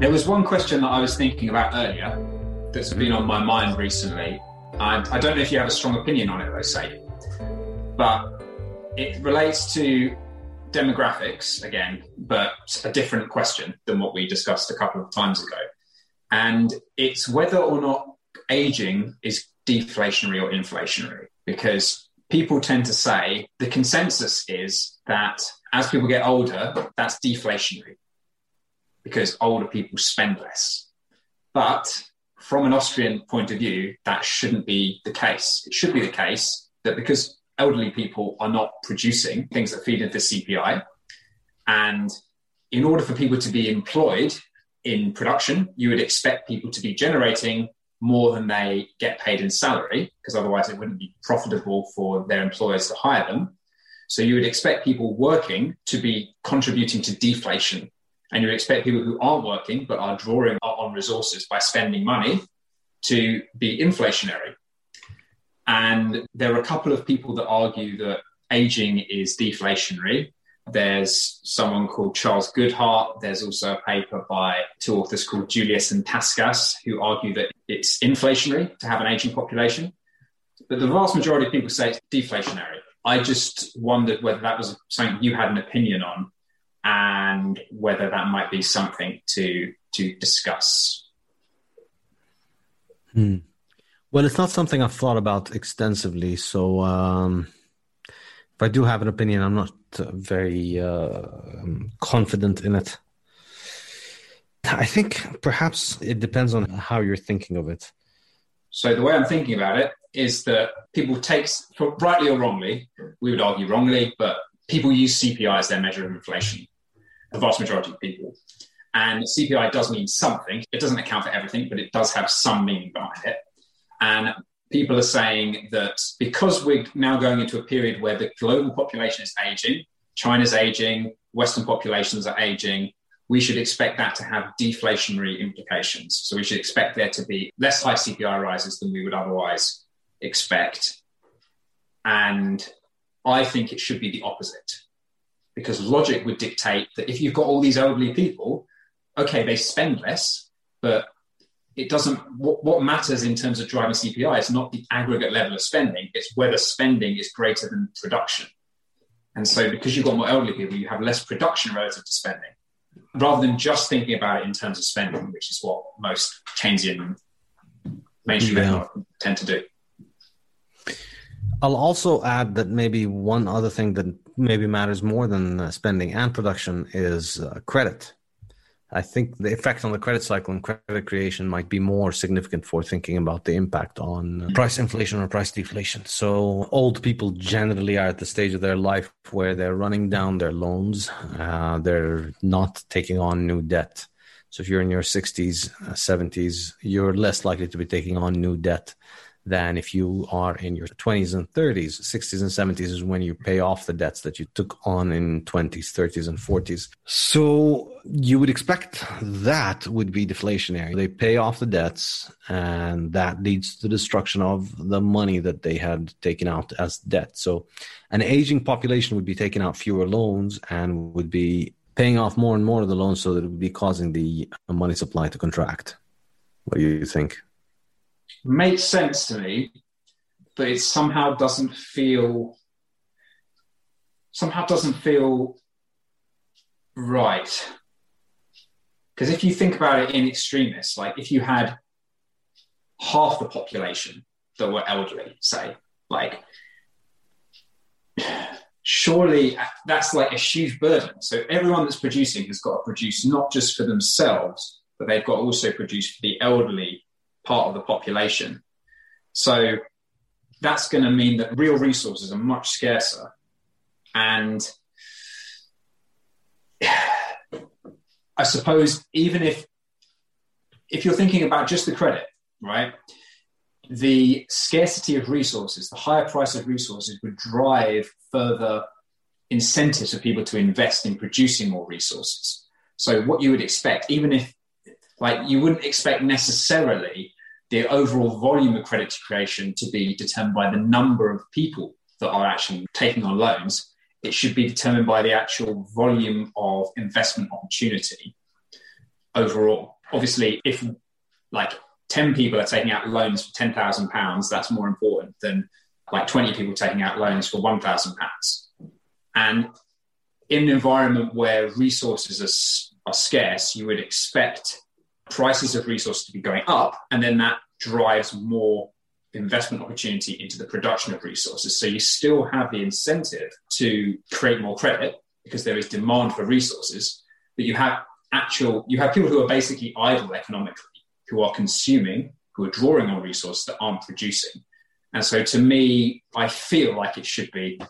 There was one question that I was thinking about earlier that's been on my mind recently. I, I don't know if you have a strong opinion on it, though, say, but it relates to demographics again, but a different question than what we discussed a couple of times ago. And it's whether or not aging is deflationary or inflationary, because people tend to say the consensus is that as people get older, that's deflationary because older people spend less. But from an Austrian point of view, that shouldn't be the case. It should be the case that because elderly people are not producing things that feed into CPI, and in order for people to be employed in production, you would expect people to be generating more than they get paid in salary, because otherwise it wouldn't be profitable for their employers to hire them. So you would expect people working to be contributing to deflation and you expect people who aren't working but are drawing on resources by spending money to be inflationary. And there are a couple of people that argue that aging is deflationary. There's someone called Charles Goodhart. There's also a paper by two authors called Juselius and Takáts who argue that it's inflationary to have an aging population. But the vast majority of people say it's deflationary. I just wondered whether that was something you had an opinion on and whether that might be something to to discuss. Hmm. Well, it's not something I've thought about extensively. So, um, if I do have an opinion, I'm not uh, very uh, confident in it. I think perhaps it depends on how you're thinking of it. So the way I'm thinking about it is that people take, rightly or wrongly, we would argue wrongly, but people use CPI as their measure of inflation. The vast majority of people. And CPI does mean something. It doesn't account for everything, but it does have some meaning behind it. And people are saying that because we're now going into a period where the global population is aging, China's aging, Western populations are aging, we should expect that to have deflationary implications. So we should expect there to be less high CPI rises than we would otherwise expect. And I think it should be the opposite because logic would dictate that if you've got all these elderly people, okay, they spend less, but it doesn't, what, what matters in terms of driving CPI is not the aggregate level of spending, it's whether spending is greater than production. And so because you've got more elderly people, you have less production relative to spending rather than just thinking about it in terms of spending, which is what most Keynesian mainstream yeah. tend to do. I'll also add that maybe one other thing that maybe matters more than uh, spending and production is uh, credit. I think the effect on the credit cycle and credit creation might be more significant for thinking about the impact on uh, price inflation or price deflation. So, old people generally are at the stage of their life where they're running down their loans, uh, they're not taking on new debt. So, if you're in your 60s, uh, 70s, you're less likely to be taking on new debt than if you are in your 20s and 30s. 60s and 70s is when you pay off the debts that you took on in 20s, 30s, and 40s. So you would expect that would be deflationary. They pay off the debts, and that leads to the destruction of the money that they had taken out as debt. So an aging population would be taking out fewer loans and would be paying off more and more of the loans so that it would be causing the money supply to contract. What do you think? Makes sense to me, but it somehow doesn't feel somehow doesn't feel right. Because if you think about it in extremists, like if you had half the population that were elderly, say, like surely that's like a huge burden. So everyone that's producing has got to produce not just for themselves, but they've got to also produce for the elderly part of the population. So that's going to mean that real resources are much scarcer. And I suppose even if if you're thinking about just the credit, right? The scarcity of resources, the higher price of resources would drive further incentives for people to invest in producing more resources. So what you would expect, even if like you wouldn't expect necessarily the overall volume of credit creation to be determined by the number of people that are actually taking on loans. It should be determined by the actual volume of investment opportunity overall. Obviously, if like 10 people are taking out loans for £10,000, that's more important than like 20 people taking out loans for £1,000. And in an environment where resources are, are scarce, you would expect prices of resources to be going up, and then that drives more investment opportunity into the production of resources. So you still have the incentive to create more credit because there is demand for resources, but you have actual you have people who are basically idle economically, who are consuming, who are drawing on resources that aren't producing. And so to me, I feel like it should be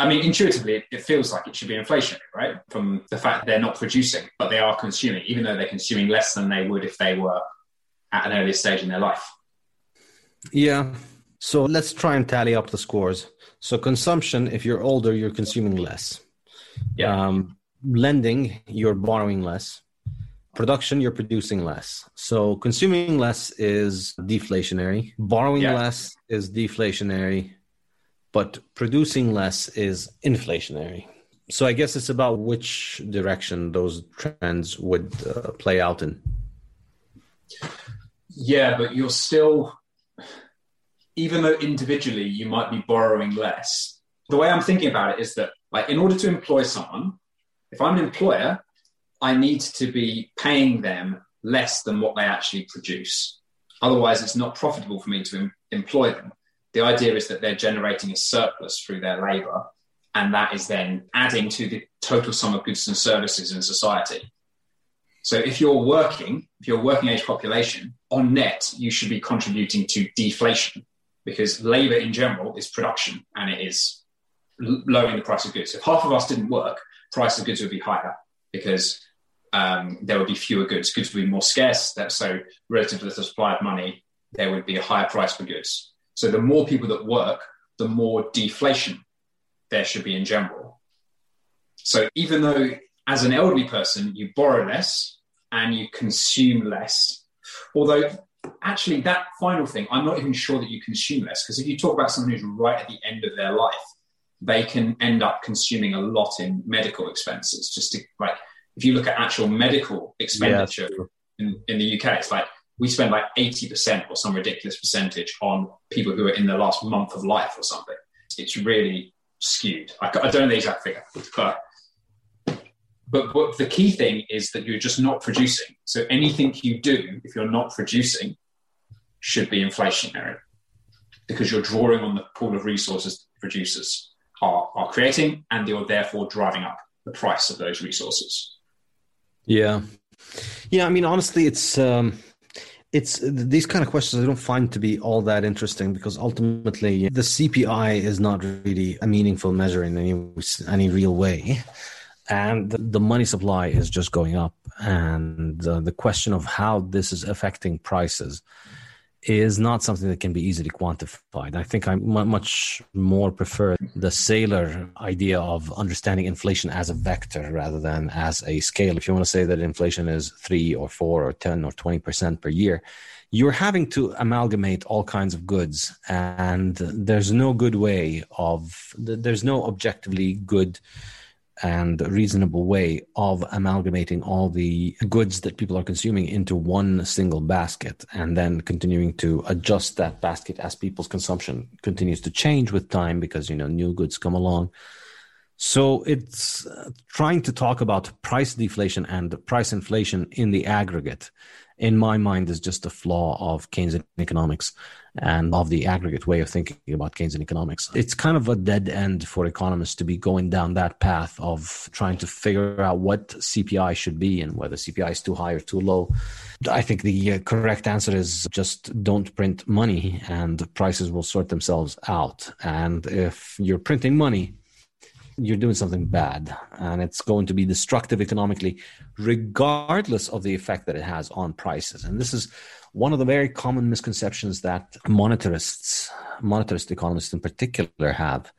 I mean, intuitively, it, feels like it should be inflationary, right? From the fact that they're not producing, but they are consuming, even though they're consuming less than they would if they were at an earlier stage in their life. Yeah. So let's try and tally up the scores. So consumption, if you're older, you're consuming less. Yeah. Um, lending, you're borrowing less. Production, you're producing less. So consuming less is deflationary. Borrowing yeah. less is deflationary but producing less is inflationary. So I guess it's about which direction those trends would uh, play out in. Yeah, but you're still, even though individually you might be borrowing less, the way I'm thinking about it is that, like, in order to employ someone, if I'm an employer, I need to be paying them less than what they actually produce. Otherwise, it's not profitable for me to em- employ them. The idea is that they're generating a surplus through their labor, and that is then adding to the total sum of goods and services in society. So if you're working, if you're working age population, on net, you should be contributing to deflation because labor in general is production and it is lowering the price of goods. If half of us didn't work, price of goods would be higher because um, there would be fewer goods. Goods would be more scarce. That, so relative to the supply of money, there would be a higher price for goods. So the more people that work, the more deflation there should be in general. So even though as an elderly person you borrow less and you consume less, although actually that final thing, I'm not even sure that you consume less because if you talk about someone who's right at the end of their life, they can end up consuming a lot in medical expenses. Just to like, if you look at actual medical expenditure yeah. in, in the UK, it's like we spend like 80% or some ridiculous percentage on people who are in their last month of life or something. It's really skewed. I, I don't know the exact figure, but, but the key thing is that you're just not producing. So anything you do, if you're not producing, should be inflationary because you're drawing on the pool of resources producers are, are creating and you're therefore driving up the price of those resources. Yeah. Yeah. I mean, honestly, it's, um, it's these kind of questions I don't find to be all that interesting because ultimately the CPI is not really a meaningful measure in any any real way, and the, money supply is just going up, and uh, the question of how this is affecting prices is not something that can be easily quantified. I think I much more prefer the Saylor idea of understanding inflation as a vector rather than as a scale. If you want to say that inflation is three or four or 10 or 20% per year, you're having to amalgamate all kinds of goods and there's no good way of, there's no objectively good and reasonable way of amalgamating all the goods that people are consuming into one single basket and then continuing to adjust that basket as people's consumption continues to change with time because you know new goods come along. So it's uh, trying to talk about price deflation and price inflation in the aggregate in my mind is just a flaw of Keynesian economics and of the aggregate way of thinking about Keynesian economics. It's kind of a dead end for economists to be going down that path of trying to figure out what CPI should be and whether CPI is too high or too low. I think the uh, correct answer is just don't print money and prices will sort themselves out. And if you're printing money, you're doing something bad and it's going to be destructive economically regardless of the effect that it has on prices. And this is one of the very common misconceptions that monetarists monetarist economists in particular have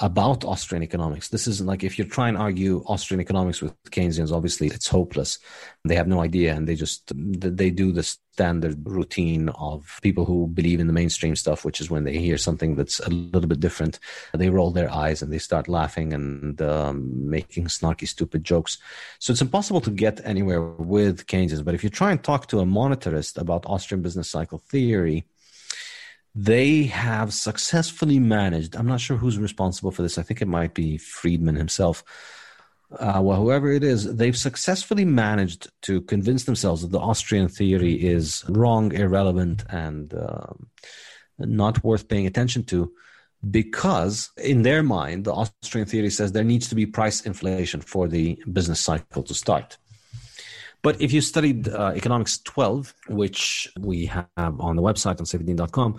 about Austrian economics. This is like if you try and argue Austrian economics with Keynesians, obviously it's hopeless. They have no idea, and they just they do the standard routine of people who believe in the mainstream stuff, which is when they hear something that's a little bit different, they roll their eyes and they start laughing and um, making snarky, stupid jokes. So it's impossible to get anywhere with Keynesians. But if you try and talk to a monetarist about Austrian business cycle theory, they have successfully managed. I'm not sure who's responsible for this. I think it might be Friedman himself. Uh, well, whoever it is, they've successfully managed to convince themselves that the Austrian theory is wrong, irrelevant, and um, not worth paying attention to because in their mind, the Austrian theory says there needs to be price inflation for the business cycle to start. But if you studied uh, Economics 12, which we have on the website on saifedean.com,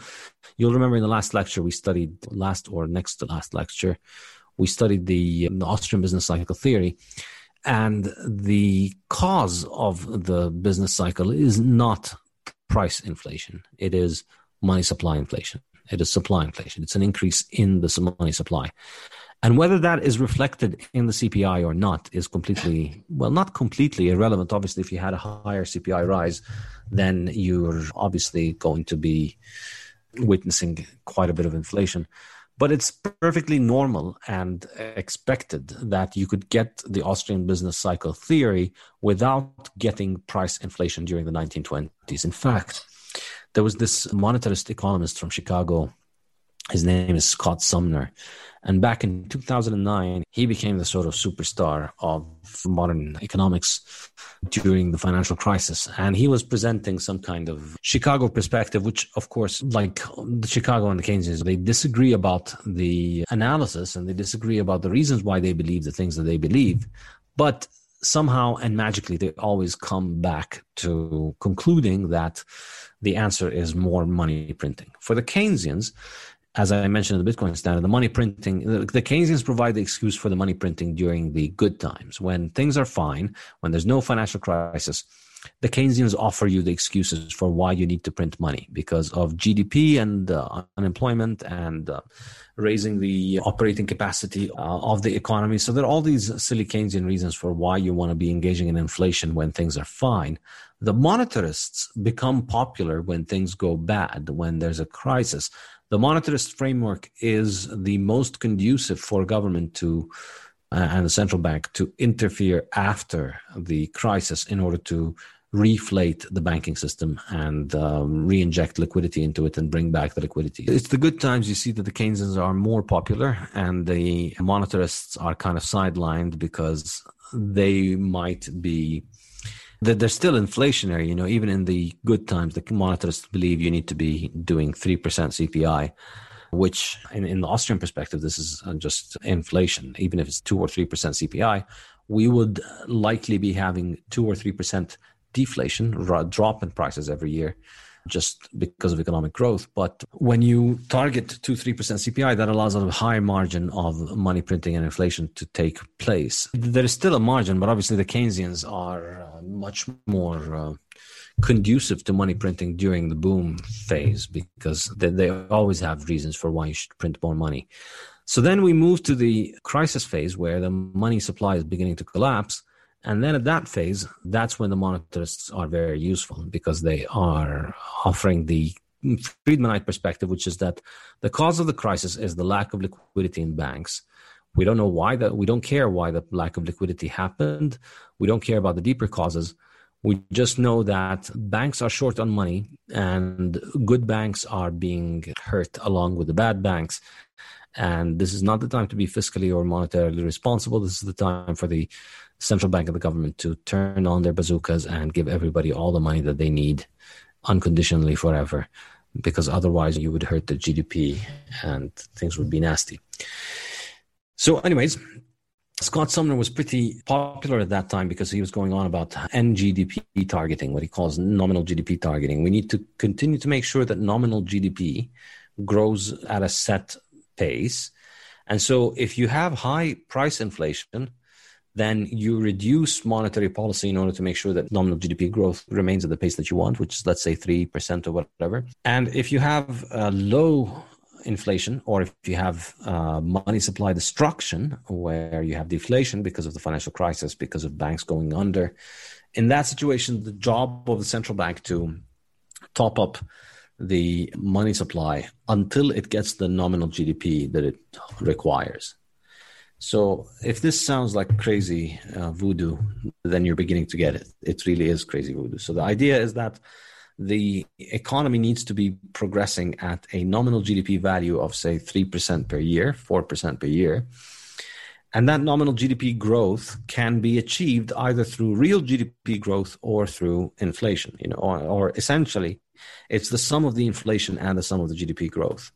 you'll remember in the last lecture we studied, last or next to last lecture, we studied the, the Austrian business cycle theory. And the cause of the business cycle is not price inflation, it is money supply inflation. It is supply inflation. It's an increase in the money supply. And whether that is reflected in the CPI or not is completely, well, not completely irrelevant. Obviously, if you had a higher CPI rise, then you're obviously going to be witnessing quite a bit of inflation. But it's perfectly normal and expected that you could get the Austrian business cycle theory without getting price inflation during the 1920s. In fact, there was this monetarist economist from Chicago. His name is Scott Sumner and back in 2009, he became the sort of superstar of modern economics during the financial crisis. And he was presenting some kind of Chicago perspective, which, of course, like the Chicago and the Keynesians, they disagree about the analysis and they disagree about the reasons why they believe the things that they believe. But somehow and magically they always come back to concluding that the answer is more money printing. For the Keynesians, as I mentioned in the Bitcoin standard, the money printing, the, the, Keynesians provide the excuse for the money printing during the good times. When things are fine, when there's no financial crisis, the Keynesians offer you the excuses for why you need to print money because of GDP and uh, unemployment and uh, raising the operating capacity uh, of the economy. So there are all these silly Keynesian reasons for why you want to be engaging in inflation when things are fine. The monetarists become popular when things go bad, when there's a crisis. The monetarist framework is the most conducive for government to uh, and the central bank to interfere after the crisis in order to reflate the banking system and um, re-inject liquidity into it and bring back the liquidity. It's the good times you see that the Keynesians are more popular and the monetarists are kind of sidelined because they might be that they're still inflationary. You know, even in the good times, the monetarists believe you need to be doing three percent CPI, which in, in the Austrian perspective, this is uh, just inflation. Even if it's two or three percent CPI, we would likely be having two or three percent deflation, drop in prices every year just because of economic growth. But when you target 2 3% CPI, that allows a high margin of money printing and inflation to take place. There is still a margin, but obviously the Keynesians are uh, much more. Uh, conducive to money printing during the boom phase because they, they always have reasons for why you should print more money. So then we move to the crisis phase where the money supply is beginning to collapse and then at that phase, that's when the monetarists are very useful because they are offering the Friedmanite perspective, which is that the cause of the crisis is the lack of liquidity in banks. We don't know why that. We don't care why the lack of liquidity happened. We don't care about the deeper causes. We just know that banks are short on money and good banks are being hurt along with the bad banks. And this is not the time to be fiscally or monetarily responsible. This is the time for the central bank and the government to turn on their bazookas and give everybody all the money that they need unconditionally forever because otherwise you would hurt the GDP and things would be nasty. So, anyways, Scott Sumner was pretty popular at that time because he was going on about NGDP targeting, what he calls nominal GDP targeting. We need to continue to make sure that nominal GDP grows at a set pace. And so, if you have high price inflation, then you reduce monetary policy in order to make sure that nominal GDP growth remains at the pace that you want, which is, let's say, 3% or whatever. And if you have a low inflation or if you have uh, money supply destruction where you have deflation because of the financial crisis, because of banks going under, in that situation, the job of the central bank to top up the money supply until it gets the nominal GDP that it requires. So if this sounds like crazy uh, voodoo, then you're beginning to get it. It really is crazy voodoo. So the idea is that the economy needs to be progressing at a nominal GDP value of, say, 3% per year, 4% per year. And that nominal GDP growth can be achieved either through real GDP growth or through inflation, you know, or, or essentially it's the sum of the inflation and the sum of the GDP growth.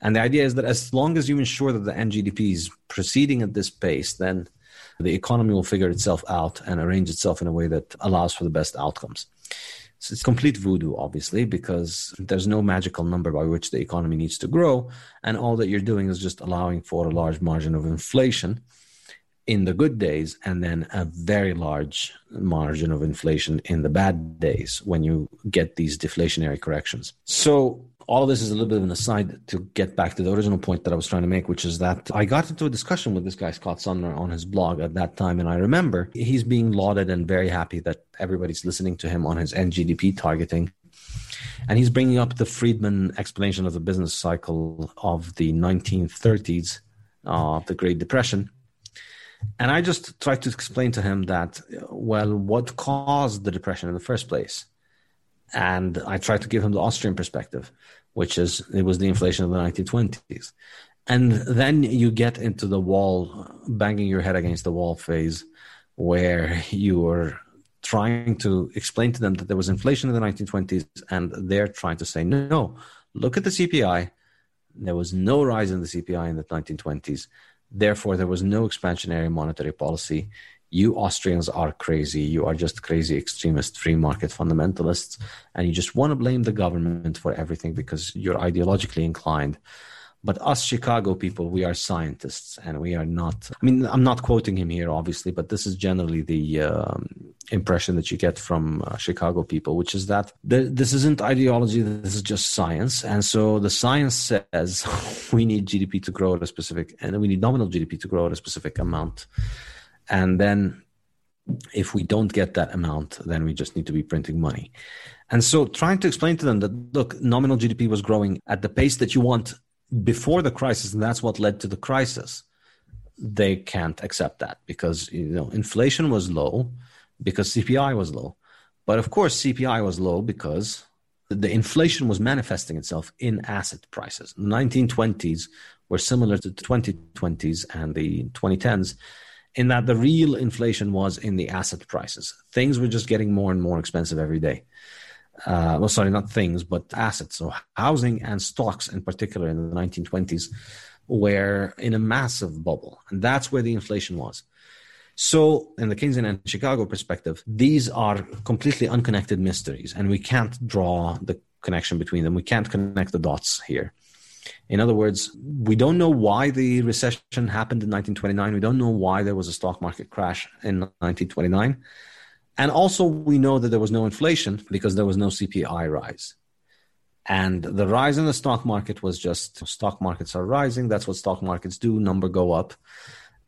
And the idea is that as long as you ensure that the NGDP is proceeding at this pace, then the economy will figure itself out and arrange itself in a way that allows for the best outcomes. So it's complete voodoo, obviously, because there's no magical number by which the economy needs to grow. And all that you're doing is just allowing for a large margin of inflation in the good days and then a very large margin of inflation in the bad days when you get these deflationary corrections. So all of this is a little bit of an aside to get back to the original point that I was trying to make, which is that I got into a discussion with this guy, Scott Sumner, on his blog at that time. And I remember he's being lauded and very happy that everybody's listening to him on his NGDP targeting. And he's bringing up the Friedman explanation of the business cycle of the 1930s, of uh, the Great Depression. And I just tried to explain to him that, well, what caused the depression in the first place? And I tried to give him the Austrian perspective which is it was the inflation of the 1920s. And then you get into the wall, banging your head against the wall phase, where you are trying to explain to them that there was inflation in the 1920s, and they're trying to say, no, look at the CPI. There was no rise in the CPI in the 1920s. Therefore, there was no expansionary monetary policy. You Austrians are crazy. You are just crazy extremist free market fundamentalists. And you just want to blame the government for everything because you're ideologically inclined. But us Chicago people, we are scientists and we are not. I mean, I'm not quoting him here, obviously, but this is generally the um, impression that you get from uh, Chicago people, which is that this isn't ideology, this is just science. And so the science says we need GDP to grow at a specific, and we need nominal GDP to grow at a specific amount. And then if we don't get that amount, then we just need to be printing money. And so trying to explain to them that, look, nominal GDP was growing at the pace that you want before the crisis, and that's what led to the crisis. They can't accept that because you know inflation was low, because CPI was low, but of course CPI was low because the inflation was manifesting itself in asset prices. The 1920s were similar to the 2020s and the 2010s in that the real inflation was in the asset prices. Things were just getting more and more expensive every day uh, well, sorry, not things, but assets. So housing and stocks, in particular, in the 1920s, were in a massive bubble, and that's where the inflation was. So, in the Keynesian and Chicago perspective, these are completely unconnected mysteries, and we can't draw the connection between them. We can't connect the dots here. In other words, we don't know why the recession happened in 1929. We don't know why there was a stock market crash in 1929. And also, we know that there was no inflation because there was no CPI rise. And the rise in the stock market was just stock markets are rising. That's what stock markets do, number go up.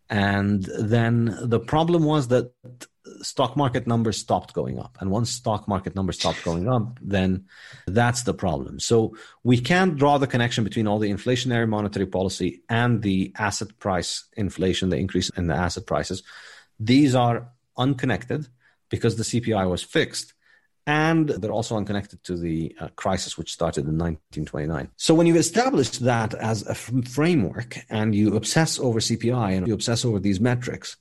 And then the problem was that stock market numbers stopped going up. And once stock market numbers stopped going up, then that's the problem. So we can't draw the connection between all the inflationary monetary policy and the asset price inflation, the increase in the asset prices. These are unconnected because the CPI was fixed. And they're also unconnected to the uh, crisis which started in 1929. So when you establish that as a f- framework and you obsess over CPI and you obsess over these metrics,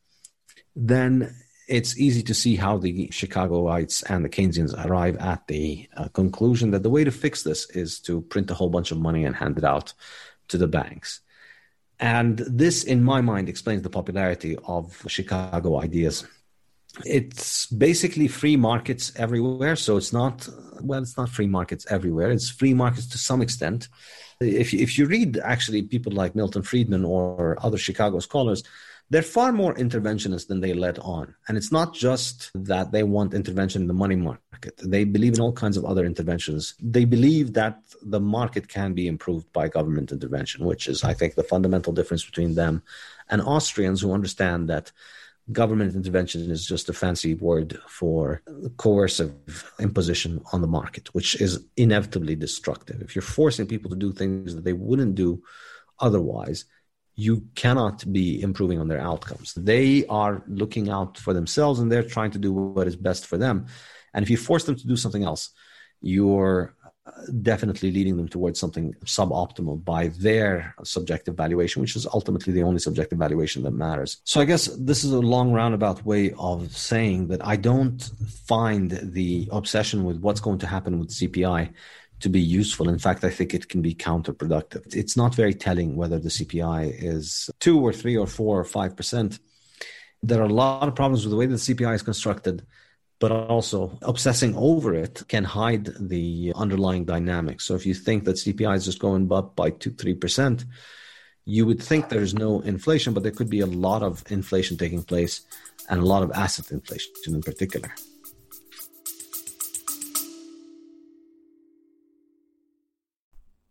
then it's easy to see how the Chicagoites and the Keynesians arrive at the uh, conclusion that the way to fix this is to print a whole bunch of money and hand it out to the banks. And this, in my mind, explains the popularity of Chicago ideas it's basically free markets everywhere. So it's not, well, it's not free markets everywhere. It's free markets to some extent. If, if you read actually people like Milton Friedman or other Chicago scholars, they're far more interventionist than they let on. And it's not just that they want intervention in the money market. They believe in all kinds of other interventions. They believe that the market can be improved by government intervention, which is, I think, the fundamental difference between them and Austrians who understand that government intervention is just a fancy word for coercive imposition on the market, which is inevitably destructive. If you're forcing people to do things that they wouldn't do otherwise, you cannot be improving on their outcomes. They are looking out for themselves and they're trying to do what is best for them. And if you force them to do something else, you're uh, definitely leading them towards something suboptimal by their subjective valuation, which is ultimately the only subjective valuation that matters. So I guess this is a long roundabout way of saying that I don't find the obsession with what's going to happen with CPI to be useful. In fact, I think it can be counterproductive. It's not very telling whether the CPI is two or three or four or five percent. There are a lot of problems with the way the CPI is constructed but also obsessing over it can hide the underlying dynamics. So if you think that CPI is just going up by two, three percent, you would think there's no inflation, but there could be a lot of inflation taking place and a lot of asset inflation in particular.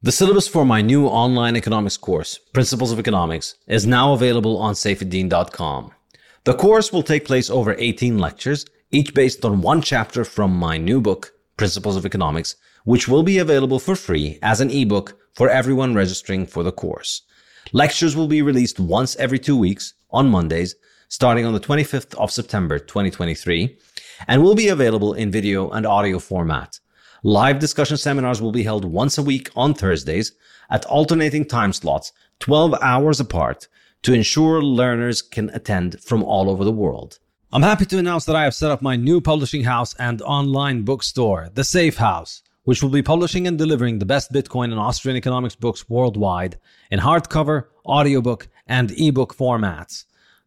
The syllabus for my new online economics course, Principles of Economics, is now available on saifedean.com. The course will take place over 18 lectures each based on one chapter from my new book, Principles of Economics, which will be available for free as an ebook for everyone registering for the course. Lectures will be released once every two weeks on Mondays, starting on the 25th of September 2023, and will be available in video and audio format. Live discussion seminars will be held once a week on Thursdays at alternating time slots, 12 hours apart, to ensure learners can attend from all over the world. I'm happy to announce that I have set up my new publishing house and online bookstore, The Safe House, which will be publishing and delivering the best Bitcoin and Austrian economics books worldwide in hardcover, audiobook, and ebook formats.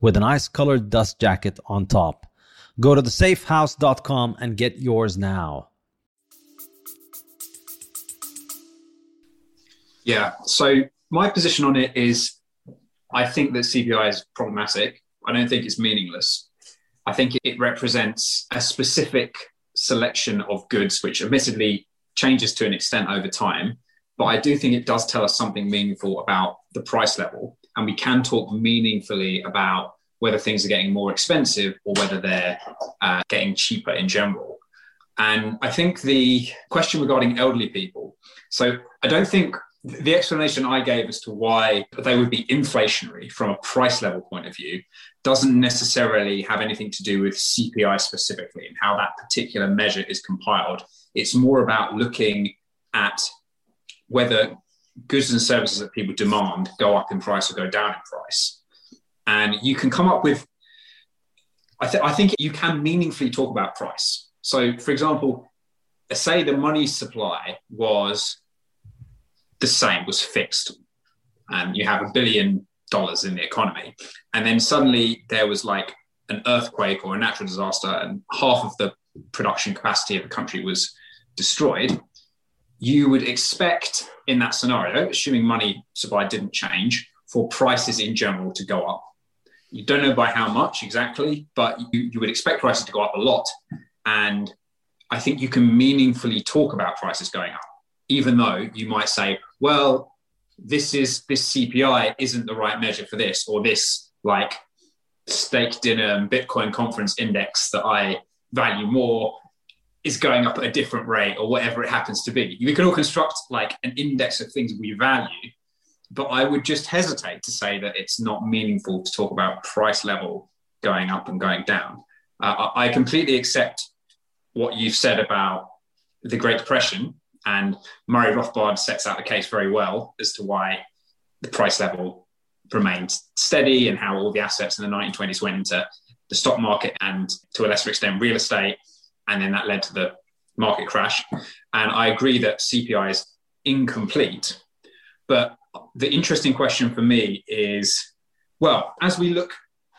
with an ice colored dust jacket on top. Go to thesafehouse.com and get yours now. Yeah. So my position on it is I think that CPI is problematic. I don't think it's meaningless. I think it represents a specific selection of goods, which admittedly changes to an extent over time. But I do think it does tell us something meaningful about the price level and we can talk meaningfully about whether things are getting more expensive or whether they're uh, getting cheaper in general. And I think the question regarding elderly people, so I don't think the explanation I gave as to why they would be inflationary from a price level point of view doesn't necessarily have anything to do with CPI specifically and how that particular measure is compiled. It's more about looking at whether goods and services that people demand go up in price or go down in price. And you can come up with, I, th- I think you can meaningfully talk about price. So, for example, say the money supply was the same, was fixed, and you have a billion dollars in the economy, and then suddenly there was like an earthquake or a natural disaster, and half of the production capacity of the country was destroyed you would expect in that scenario, assuming money supply didn't change, for prices in general to go up. You don't know by how much exactly, but you, you would expect prices to go up a lot. And I think you can meaningfully talk about prices going up, even though you might say, well, this is this CPI isn't the right measure for this, or this like steak dinner Bitcoin conference index that I value more is going up at a different rate or whatever it happens to be. We can all construct like an index of things we value, but I would just hesitate to say that it's not meaningful to talk about price level going up and going down. Uh, I completely accept what you've said about the Great Depression, and Murray Rothbard sets out the case very well as to why the price level remained steady and how all the assets in the 1920s went into the stock market and to a lesser extent real estate and then that led to the market crash. And I agree that CPI is incomplete. But the interesting question for me is well, as we look,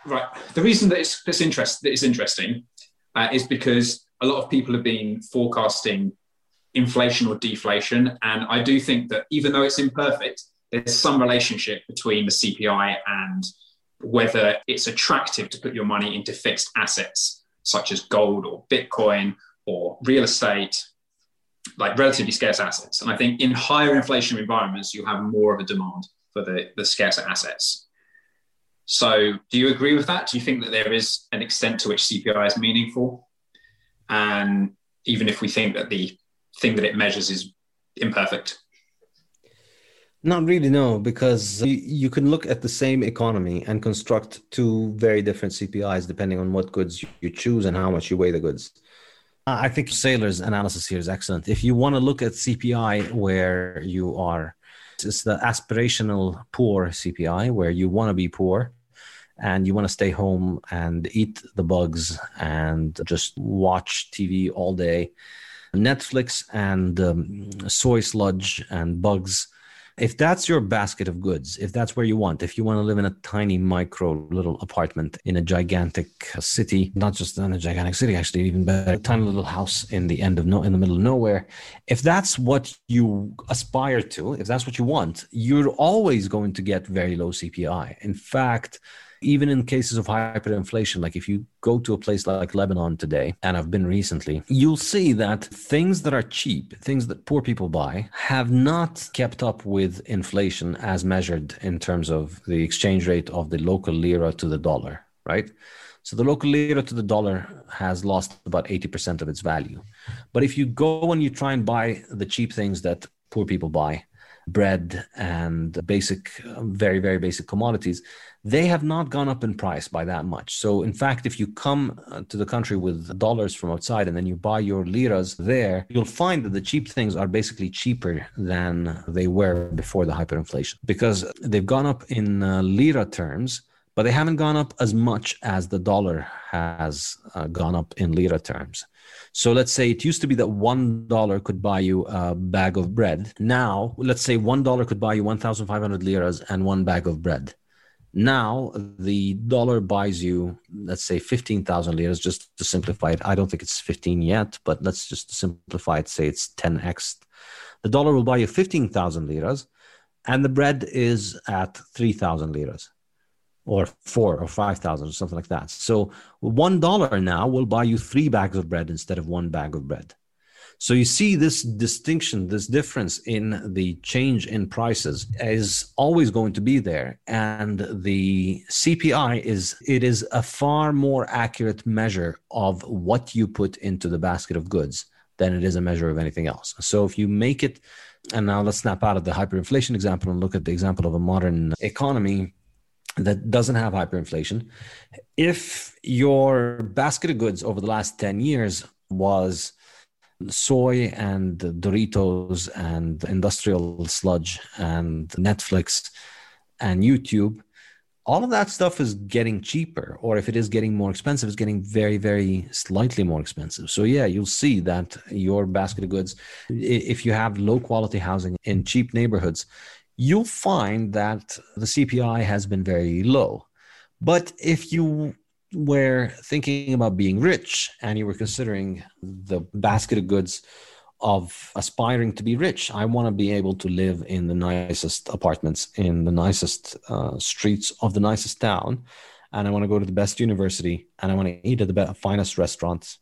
right, the reason that it's, it's, interest, that it's interesting uh, is because a lot of people have been forecasting inflation or deflation. And I do think that even though it's imperfect, there's some relationship between the CPI and whether it's attractive to put your money into fixed assets such as gold or Bitcoin or real estate, like relatively scarce assets. And I think in higher inflation environments, you have more of a demand for the, the scarcer assets. So, do you agree with that? Do you think that there is an extent to which CPI is meaningful? And even if we think that the thing that it measures is imperfect? Not really, no, because you, you can look at the same economy and construct two very different CPIs depending on what goods you, choose and how much you weigh the goods. I think Saylor's analysis here is excellent. If you want to look at CPI where you are, it's the aspirational poor CPI where you want to be poor and you want to stay home and eat the bugs and just watch TV all day. Netflix and um, soy sludge and bugs if that's your basket of goods, if that's where you want, if you want to live in a tiny micro little apartment in a gigantic city, not just in a gigantic city, actually, even better, tiny little house in the end of no, in the middle of nowhere, if that's what you aspire to, if that's what you want, you're always going to get very low CPI. In fact, even in cases of hyperinflation, like if you go to a place like Lebanon today, and I've been recently, you'll see that things that are cheap, things that poor people buy, have not kept up with inflation as measured in terms of the exchange rate of the local lira to the dollar, right? So the local lira to the dollar has lost about 80% of its value. But if you go and you try and buy the cheap things that poor people buy, bread and basic, very, very basic commodities, they have not gone up in price by that much. So, in fact, if you come uh, to the country with dollars from outside and then you buy your liras there, you'll find that the cheap things are basically cheaper than they were before the hyperinflation because they've gone up in uh, lira terms but they haven't gone up as much as the dollar has uh, gone up in lira terms. So let's say it used to be that one dollar could buy you a bag of bread. Now, let's say one dollar could buy you 1,500 liras and one bag of bread. Now, the dollar buys you, let's say, 15,000 liras, just to simplify it. I don't think it's 15 yet, but let's just simplify it, say it's 10x. The dollar will buy you 15,000 liras, and the bread is at 3,000 liras or four or five thousand or something like that. So one dollar now will buy you three bags of bread instead of one bag of bread. So you see this distinction, this difference in the change in prices is always going to be there. And the CPI is it is a far more accurate measure of what you put into the basket of goods than it is a measure of anything else. So if you make it and now let's snap out of the hyperinflation example and look at the example of a modern economy that doesn't have hyperinflation. If your basket of goods over the last 10 years was soy and Doritos and industrial sludge and Netflix and YouTube, all of that stuff is getting cheaper. Or if it is getting more expensive, it's getting very, very slightly more expensive. So, yeah, you'll see that your basket of goods, if you have low quality housing in cheap neighborhoods, you'll find that the CPI has been very low. But if you were thinking about being rich and you were considering the basket of goods of aspiring to be rich, I want to be able to live in the nicest apartments, in the nicest uh, streets of the nicest town, and I want to go to the best university, and I want to eat at the best, finest restaurants.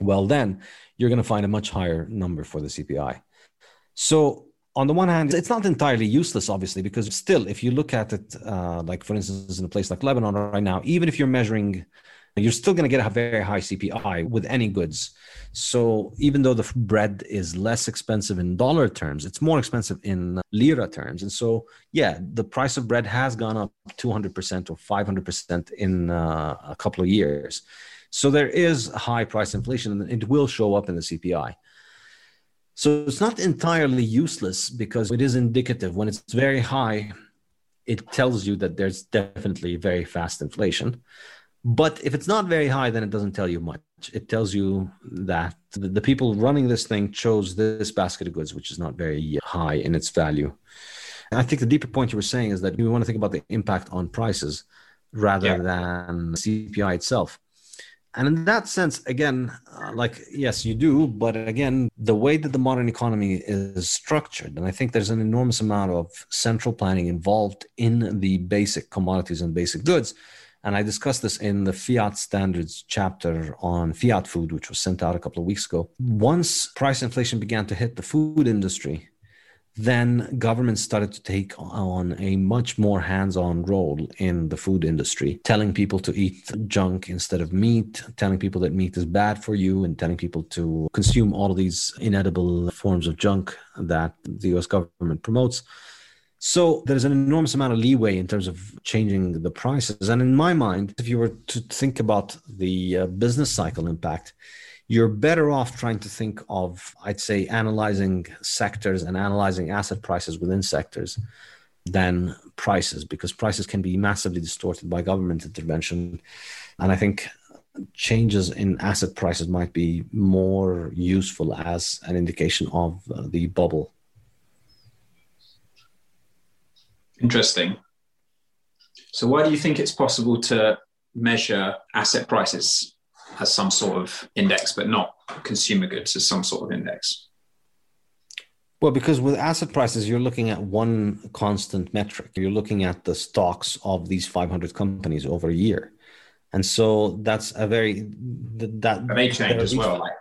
Well, then you're going to find a much higher number for the CPI. So on the one hand, it's not entirely useless, obviously, because still, if you look at it, uh, like for instance, in a place like Lebanon right now, even if you're measuring, you're still going to get a very high CPI with any goods. So even though the bread is less expensive in dollar terms, it's more expensive in lira terms. And so, yeah, the price of bread has gone up 200% or 500% in uh, a couple of years. So there is high price inflation, and it will show up in the CPI. So it's not entirely useless because it is indicative. When it's very high, it tells you that there's definitely very fast inflation. But if it's not very high, then it doesn't tell you much. It tells you that the people running this thing chose this basket of goods, which is not very high in its value. And I think the deeper point you were saying is that you want to think about the impact on prices rather yeah. than CPI itself and in that sense again uh, like yes you do but again the way that the modern economy is structured and i think there's an enormous amount of central planning involved in the basic commodities and basic goods. And i discussed this in the fiat standards chapter on fiat food which was sent out a couple of weeks ago. Once price inflation began to hit the food industry then governments started to take on a much more hands-on role in the food industry telling people to eat junk instead of meat telling people that meat is bad for you and telling people to consume all of these inedible forms of junk that the US government promotes. So there's an enormous amount of leeway in terms of changing the prices. And in my mind if you were to think about the uh, business cycle impact you're better off trying to think of, I'd say, analyzing sectors and analyzing asset prices within sectors than prices, because prices can be massively distorted by government intervention. And I think changes in asset prices might be more useful as an indication of uh, the bubble. Interesting. So, why do you think it's possible to measure asset prices as some sort of index, but not consumer goods as some sort of index? Well, because with asset prices, you're looking at one constant metric. You're looking at the stocks of these 500 companies over a year. And so that's a very that they change as well, like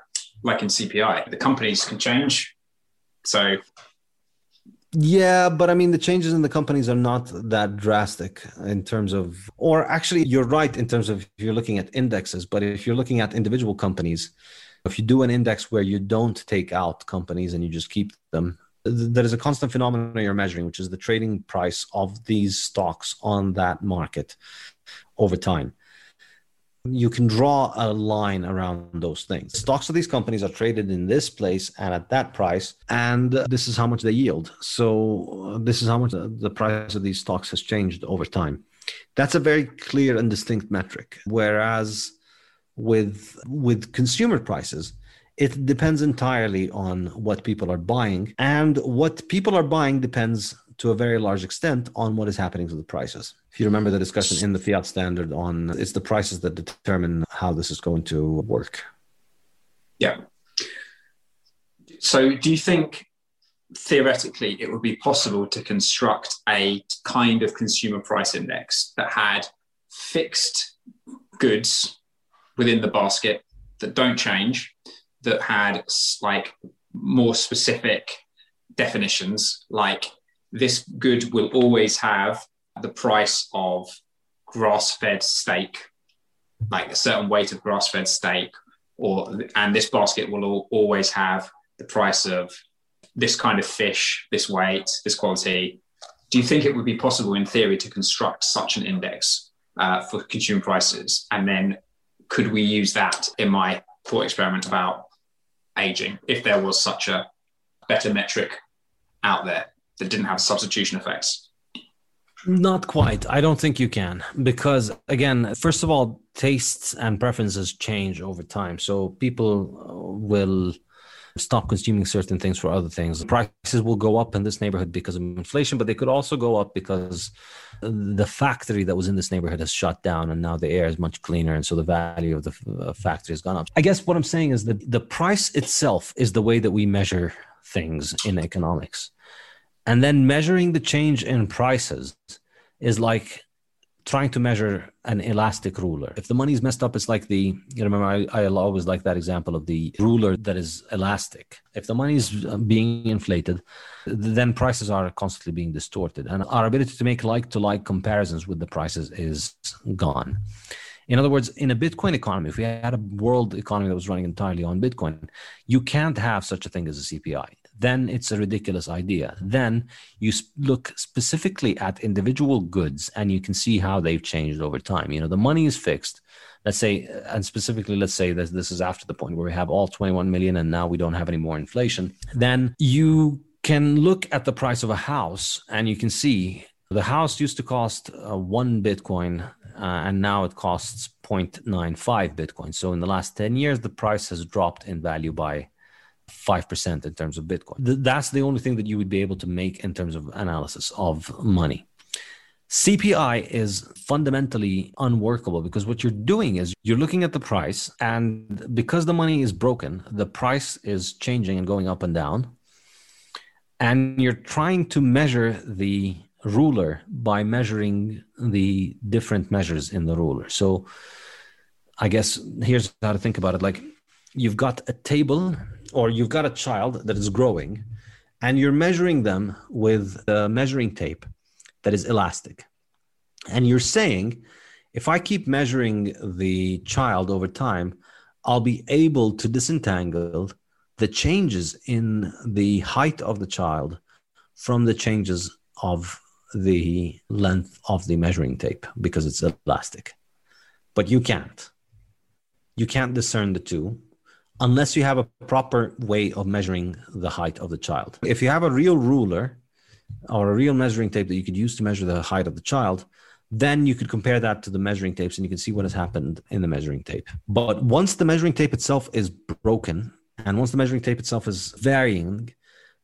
like in CPI. The companies can change. So yeah, but I mean, the changes in the companies are not that drastic in terms of, or actually, you're right in terms of if you're looking at indexes, but if you're looking at individual companies, if you do an index where you don't take out companies and you just keep them, there is a constant phenomenon you're measuring, which is the trading price of these stocks on that market over time. You can draw a line around those things. Stocks of these companies are traded in this place and at that price, and this is how much they yield. So, uh, this is how much uh, the price of these stocks has changed over time. That's a very clear and distinct metric. Whereas with with consumer prices, it depends entirely on what people are buying. And what people are buying depends to a very large extent on what is happening to the prices. If you remember the discussion in the fiat standard on it's the prices that determine how this is going to work. Yeah. So do you think theoretically it would be possible to construct a kind of consumer price index that had fixed goods within the basket that don't change that had like more specific definitions, like this good will always have the price of grass-fed steak, like a certain weight of grass-fed steak, or and this basket will always have the price of this kind of fish, this weight, this quality. Do you think it would be possible, in theory, to construct such an index uh, for consumer prices? And then could we use that in my thought experiment about aging if there was such a better metric out there that didn't have substitution effects? Not quite. I don't think you can because again, first of all, tastes and preferences change over time. So people will stop consuming certain things for other things. Prices will go up in this neighborhood because of inflation, but they could also go up because the factory that was in this neighborhood has shut down and now the air is much cleaner. And so the value of the uh, factory has gone up. I guess what I'm saying is that the price itself is the way that we measure things in economics. And then measuring the change in prices is like trying to measure an elastic ruler. If the money's messed up, it's like the, you remember, I, I always like that example of the ruler that is elastic. If the money's uh, being inflated, then prices are constantly being distorted. And our ability to make like to like comparisons with the prices is gone. In other words, in a Bitcoin economy, if we had a world economy that was running entirely on Bitcoin, you can't have such a thing as a CPI then it's a ridiculous idea. Then you look specifically at individual goods and you can see how they've changed over time. You know, the money is fixed. Let's say, and specifically, let's say that this is after the point where we have all 21 million and now we don't have any more inflation. Then you can look at the price of a house and you can see the house used to cost uh, one Bitcoin uh, and now it costs 0.95 Bitcoin. So in the last 10 years, the price has dropped in value by 5% in terms of Bitcoin. That's the only thing that you would be able to make in terms of analysis of money. CPI is fundamentally unworkable because what you're doing is you're looking at the price, and because the money is broken, the price is changing and going up and down. And you're trying to measure the ruler by measuring the different measures in the ruler. So I guess here's how to think about it like you've got a table or you've got a child that is growing and you're measuring them with a measuring tape that is elastic. And you're saying, if I keep measuring the child over time, I'll be able to disentangle the changes in the height of the child from the changes of the length of the measuring tape because it's elastic. But you can't. You can't discern the two unless you have a proper way of measuring the height of the child. If you have a real ruler or a real measuring tape that you could use to measure the height of the child, then you could compare that to the measuring tapes and you can see what has happened in the measuring tape. But once the measuring tape itself is broken and once the measuring tape itself is varying,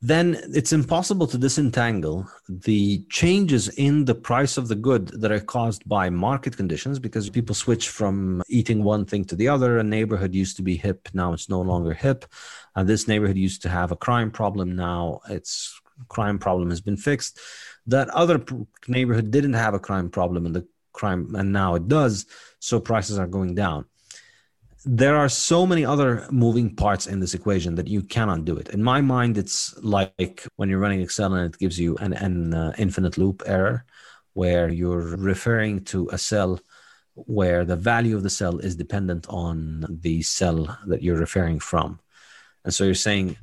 then it's impossible to disentangle the changes in the price of the good that are caused by market conditions because people switch from eating one thing to the other. A neighborhood used to be hip, now it's no longer hip. And this neighborhood used to have a crime problem, now its crime problem has been fixed. That other neighborhood didn't have a crime problem, and the crime, and now it does. So prices are going down there are so many other moving parts in this equation that you cannot do it. In my mind, it's like when you're running Excel and it gives you an, an uh, infinite loop error where you're referring to a cell where the value of the cell is dependent on the cell that you're referring from. And so you're saying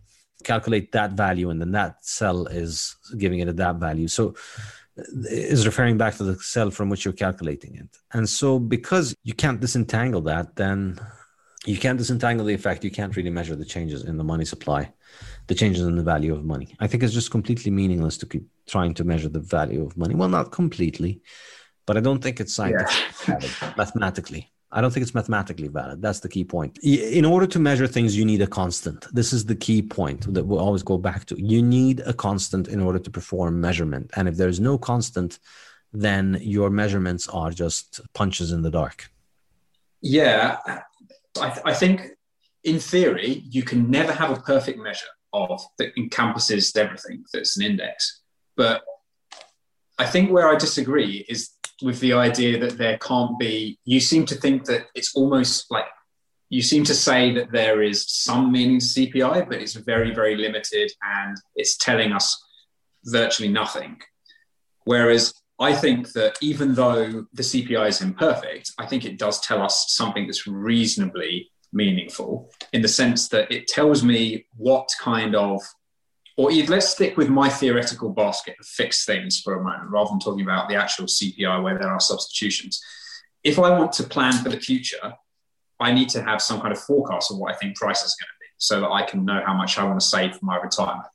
calculate that value and then that cell is giving it a that value. So is referring back to the cell from which you're calculating it. And so because you can't disentangle that, then you can't disentangle the effect. You can't really measure the changes in the money supply, the changes in the value of money. I think it's just completely meaningless to keep trying to measure the value of money. Well, not completely, but I don't think it's scientific yeah. mathematically. I don't think it's mathematically valid. That's the key point. In order to measure things, you need a constant. This is the key point that we'll always go back to. You need a constant in order to perform measurement. And if there's no constant, then your measurements are just punches in the dark. Yeah. I, th- I think in theory, you can never have a perfect measure of that encompasses everything that's an index. But I think where I disagree is with the idea that there can't be, you seem to think that it's almost like you seem to say that there is some meaning to CPI, but it's very, very limited and it's telling us virtually nothing. Whereas I think that even though the CPI is imperfect, I think it does tell us something that's reasonably meaningful in the sense that it tells me what kind of or let's stick with my theoretical basket of fixed things for a moment rather than talking about the actual CPI where there are substitutions. If I want to plan for the future, I need to have some kind of forecast of what I think price is going to be so that I can know how much I want to save for my retirement.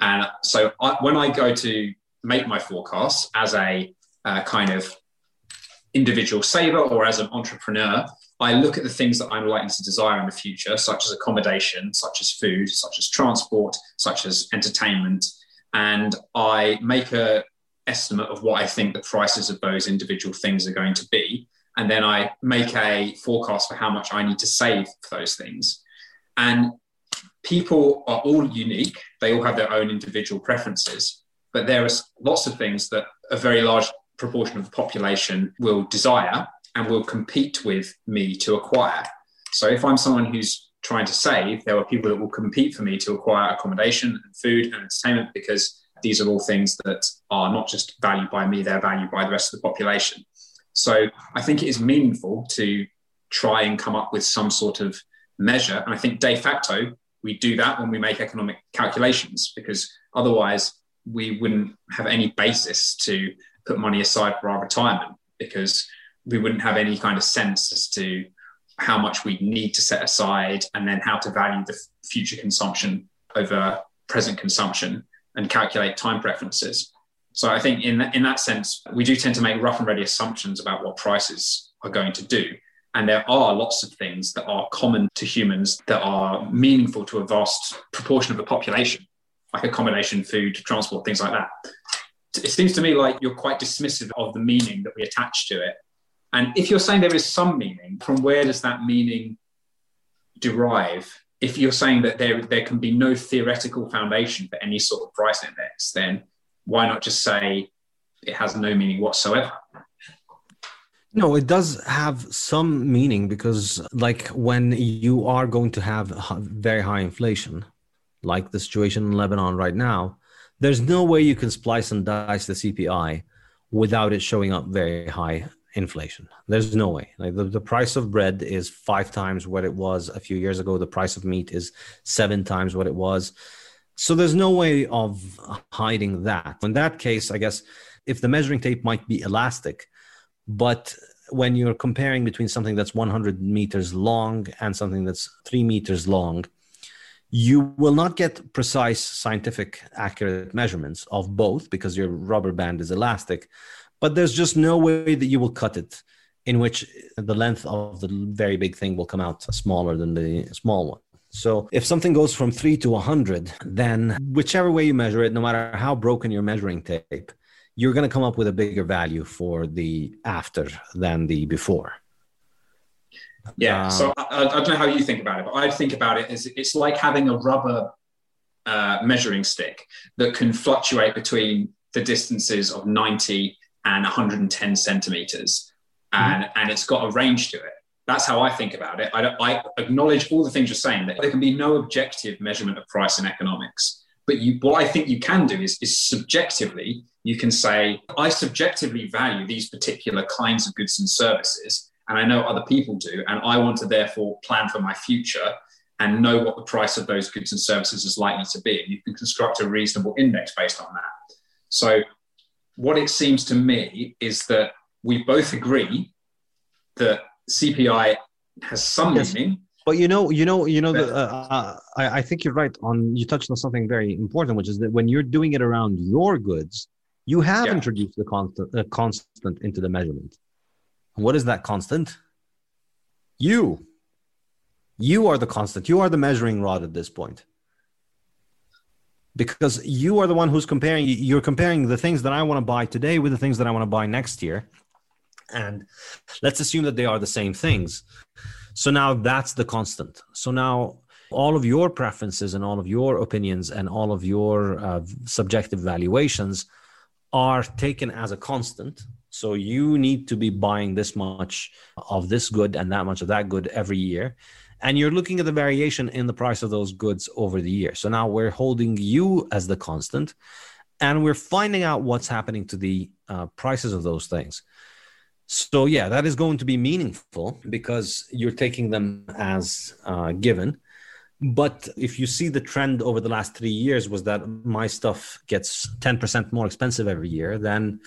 And so I, when I go to make my forecasts as a uh, kind of individual saver or as an entrepreneur, I look at the things that I'm likely to desire in the future, such as accommodation, such as food, such as transport, such as entertainment, and I make a estimate of what I think the prices of those individual things are going to be, and then I make a forecast for how much I need to save for those things. And people are all unique; they all have their own individual preferences, but there are lots of things that a very large proportion of the population will desire and will compete with me to acquire. So if I'm someone who's trying to save, there are people that will compete for me to acquire accommodation and food and entertainment because these are all things that are not just valued by me, they're valued by the rest of the population. So I think it is meaningful to try and come up with some sort of measure. And I think de facto, we do that when we make economic calculations because otherwise we wouldn't have any basis to put money aside for our retirement because we wouldn't have any kind of sense as to how much we need to set aside and then how to value the future consumption over present consumption and calculate time preferences. So I think in, in that sense, we do tend to make rough and ready assumptions about what prices are going to do. And there are lots of things that are common to humans that are meaningful to a vast proportion of the population, like accommodation, food, transport, things like that. It seems to me like you're quite dismissive of the meaning that we attach to it and if you're saying there is some meaning, from where does that meaning derive? If you're saying that there, there can be no theoretical foundation for any sort of price index, then why not just say it has no meaning whatsoever? No, it does have some meaning because, like, when you are going to have very high inflation, like the situation in Lebanon right now, there's no way you can splice and dice the CPI without it showing up very high inflation. There's no way. Like the, the price of bread is five times what it was a few years ago. The price of meat is seven times what it was. So there's no way of hiding that. In that case, I guess if the measuring tape might be elastic, but when you're comparing between something that's 100 meters long and something that's three meters long, you will not get precise scientific accurate measurements of both because your rubber band is elastic but there's just no way that you will cut it in which the length of the very big thing will come out smaller than the small one. So if something goes from three to 100, then whichever way you measure it, no matter how broken your measuring tape, you're going to come up with a bigger value for the after than the before. Yeah. Um, so I, I, don't know how you think about it, but I think about it as it's like having a rubber uh, measuring stick that can fluctuate between the distances of 90 and 110 centimeters, and mm-hmm. and it's got a range to it. That's how I think about it. I, I acknowledge all the things you're saying that there can be no objective measurement of price in economics. But you, what I think you can do is, is subjectively, you can say, I subjectively value these particular kinds of goods and services, and I know other people do, and I want to therefore plan for my future and know what the price of those goods and services is likely to be. And you can construct a reasonable index based on that. So, what it seems to me is that we both agree that CPI has some yes. meaning. But you know, you know, you know, the, uh, uh, I, I think you're right on. You touched on something very important, which is that when you're doing it around your goods, you have yeah. introduced the constant, uh, constant into the measurement. What is that constant? You. You are the constant. You are the measuring rod at this point. Because you are the one who's comparing, you're comparing the things that I want to buy today with the things that I want to buy next year. And let's assume that they are the same things. So now that's the constant. So now all of your preferences and all of your opinions and all of your uh, subjective valuations are taken as a constant. So you need to be buying this much of this good and that much of that good every year. And you're looking at the variation in the price of those goods over the year. So now we're holding you as the constant and we're finding out what's happening to the uh, prices of those things. So, yeah, that is going to be meaningful because you're taking them as uh, given. But if you see the trend over the last three years was that my stuff gets 10% more expensive every year, then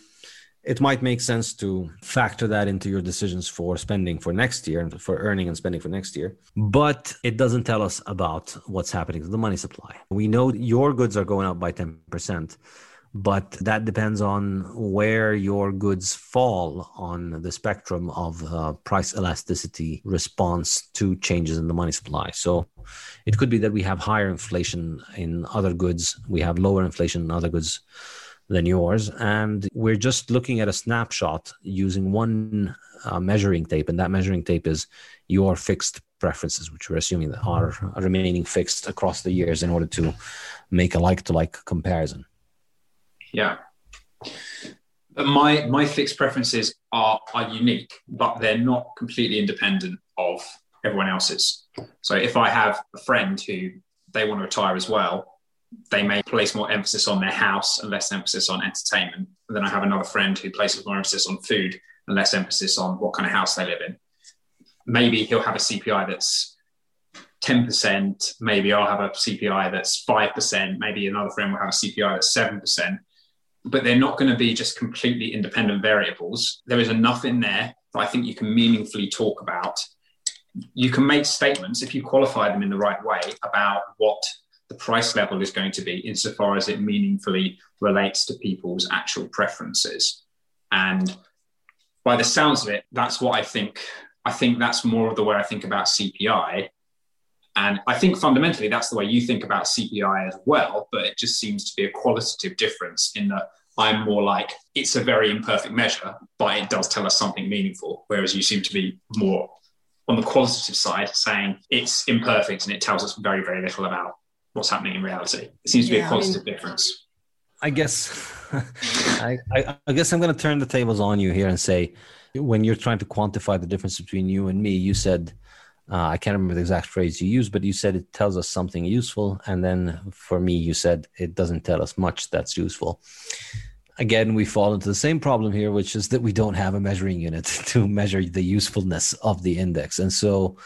it might make sense to factor that into your decisions for spending for next year and for earning and spending for next year. But it doesn't tell us about what's happening to the money supply. We know your goods are going up by 10% but that depends on where your goods fall on the spectrum of uh, price elasticity response to changes in the money supply. So it could be that we have higher inflation in other goods, we have lower inflation in other goods than yours, and we're just looking at a snapshot using one uh, measuring tape, and that measuring tape is your fixed preferences, which we're assuming that are remaining fixed across the years in order to make a like to like comparison. Yeah. My my fixed preferences are are unique, but they're not completely independent of everyone else's. So if I have a friend who they want to retire as well, they may place more emphasis on their house and less emphasis on entertainment. And then I have another friend who places more emphasis on food and less emphasis on what kind of house they live in. Maybe he'll have a CPI that's 10%, maybe I'll have a CPI that's 5%, maybe another friend will have a CPI that's 7% but they're not going to be just completely independent variables. There is enough in there that I think you can meaningfully talk about. You can make statements if you qualify them in the right way about what the price level is going to be insofar as it meaningfully relates to people's actual preferences. And by the sounds of it, that's what I think. I think that's more of the way I think about CPI and I think fundamentally that's the way you think about CPI as well, but it just seems to be a qualitative difference in that I'm more like it's a very imperfect measure, but it does tell us something meaningful. Whereas you seem to be more on the qualitative side saying it's imperfect and it tells us very, very little about what's happening in reality. It seems to yeah, be a positive I mean, difference. I guess I, I, I guess I'm going to turn the tables on you here and say when you're trying to quantify the difference between you and me, you said uh, I can't remember the exact phrase you used, but you said it tells us something useful. And then for me, you said it doesn't tell us much that's useful. Again, we fall into the same problem here, which is that we don't have a measuring unit to measure the usefulness of the index. And so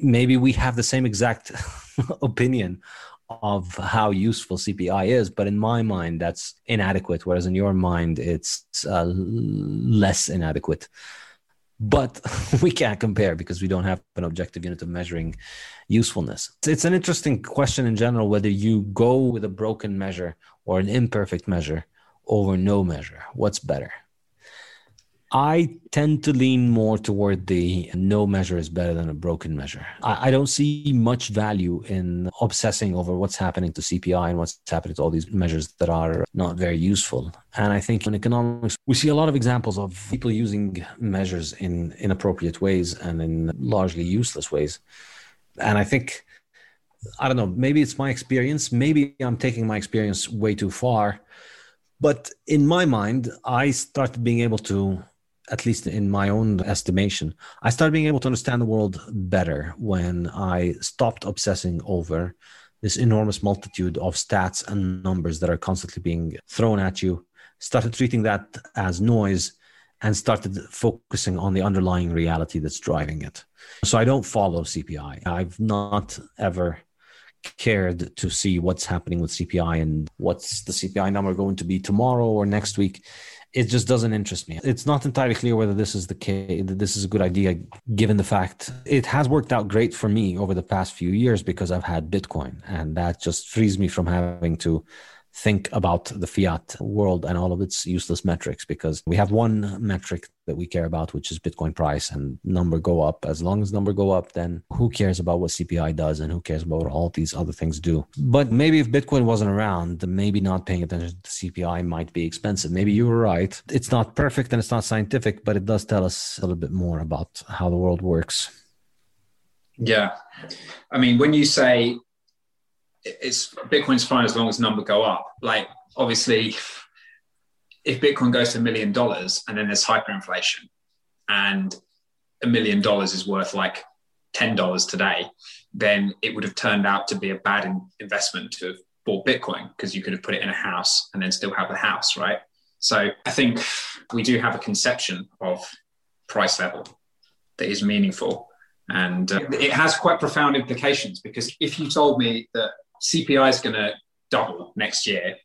maybe we have the same exact opinion of how useful CPI is, but in my mind, that's inadequate. Whereas in your mind, it's uh, less inadequate but we can't compare because we don't have an objective unit of measuring usefulness. It's an interesting question in general whether you go with a broken measure or an imperfect measure over no measure. What's better? I tend to lean more toward the no measure is better than a broken measure. I, I, don't see much value in obsessing over what's happening to CPI and what's happening to all these measures that are not very useful. And I think in economics, we see a lot of examples of people using measures in inappropriate ways and in largely useless ways. And I think, I don't know, maybe it's my experience. Maybe I'm taking my experience way too far. But in my mind, I started being able to at least in my own estimation, I started being able to understand the world better when I stopped obsessing over this enormous multitude of stats and numbers that are constantly being thrown at you, started treating that as noise and started focusing on the underlying reality that's driving it. So I don't follow CPI. I've not ever cared to see what's happening with CPI and what's the CPI number going to be tomorrow or next week. It just doesn't interest me. It's not entirely clear whether this is the case, this is a good idea, given the fact it has worked out great for me over the past few years because I've had Bitcoin, and that just frees me from having to think about the fiat world and all of its useless metrics because we have one metric that we care about which is bitcoin price and number go up. As long as number go up then who cares about what cpi does and who cares about what all these other things do? But maybe if bitcoin wasn't around maybe not paying attention to cpi might be expensive. Maybe you were right. It's not perfect and it's not scientific but it does tell us a little bit more about how the world works. Yeah. I mean when you say it's Bitcoin's fine as long as number go up. Like obviously, if Bitcoin goes to a million dollars and then there's hyperinflation, and a million dollars is worth like ten dollars today, then it would have turned out to be a bad in- investment to have bought Bitcoin because you could have put it in a house and then still have the house, right? So I think we do have a conception of price level that is meaningful. And uh, it has quite profound implications because if you told me that CPI is going to double next year,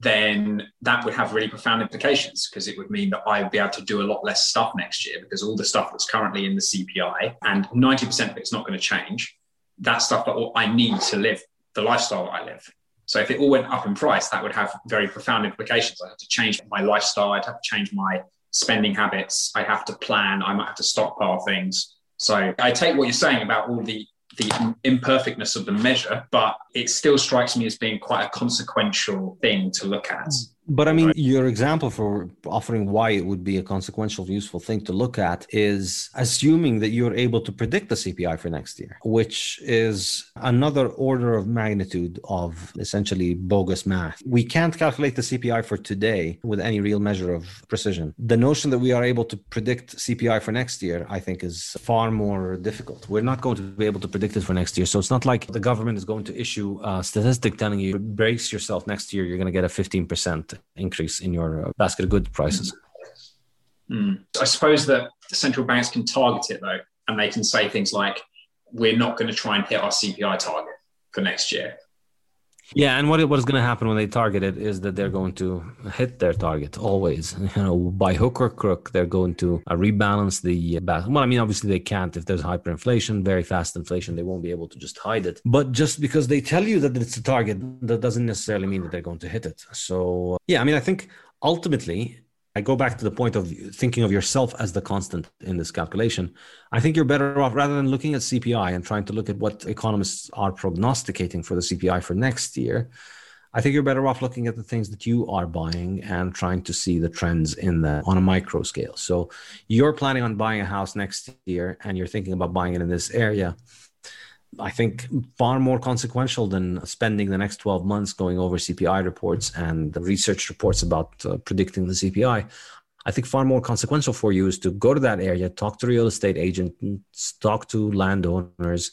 then that would have really profound implications because it would mean that I would be able to do a lot less stuff next year because all the stuff that's currently in the CPI and 90% of it's not going to change. That stuff that I need to live the lifestyle that I live. So if it all went up in price, that would have very profound implications. I'd have to change my lifestyle. I'd have to change my spending habits. I'd have to plan. I might have to stockpile things. So I take what you're saying about all the the imperfectness of the measure, but it still strikes me as being quite a consequential thing to look at. Mm. But I mean, right. your example for offering why it would be a consequential, useful thing to look at is assuming that you're able to predict the CPI for next year, which is another order of magnitude of essentially bogus math. We can't calculate the CPI for today with any real measure of precision. The notion that we are able to predict CPI for next year, I think, is far more difficult. We're not going to be able to predict it for next year. So it's not like the government is going to issue a statistic telling you, brace yourself next year, you're going to get a 15% increase in your uh, basket of goods prices. Mm. I suppose that the central banks can target it though, and they can say things like, "We're not going to try and hit our CPI target for next year." Yeah, and what what is going to happen when they target it is that they're going to hit their target always. You know, by hook or crook, they're going to uh, rebalance the uh, Well, I mean, obviously they can't if there's hyperinflation, very fast inflation. They won't be able to just hide it. But just because they tell you that it's a target, that doesn't necessarily mean that they're going to hit it. So uh, yeah, I mean, I think ultimately I go back to the point of thinking of yourself as the constant in this calculation. I think you're better off rather than looking at CPI and trying to look at what economists are prognosticating for the CPI for next year. I think you're better off looking at the things that you are buying and trying to see the trends in the on a micro scale. So you're planning on buying a house next year and you're thinking about buying it in this area. I think, far more consequential than spending the next 12 months going over CPI reports and the research reports about uh, predicting the CPI. I think far more consequential for you is to go to that area, talk to real estate agents, talk to landowners,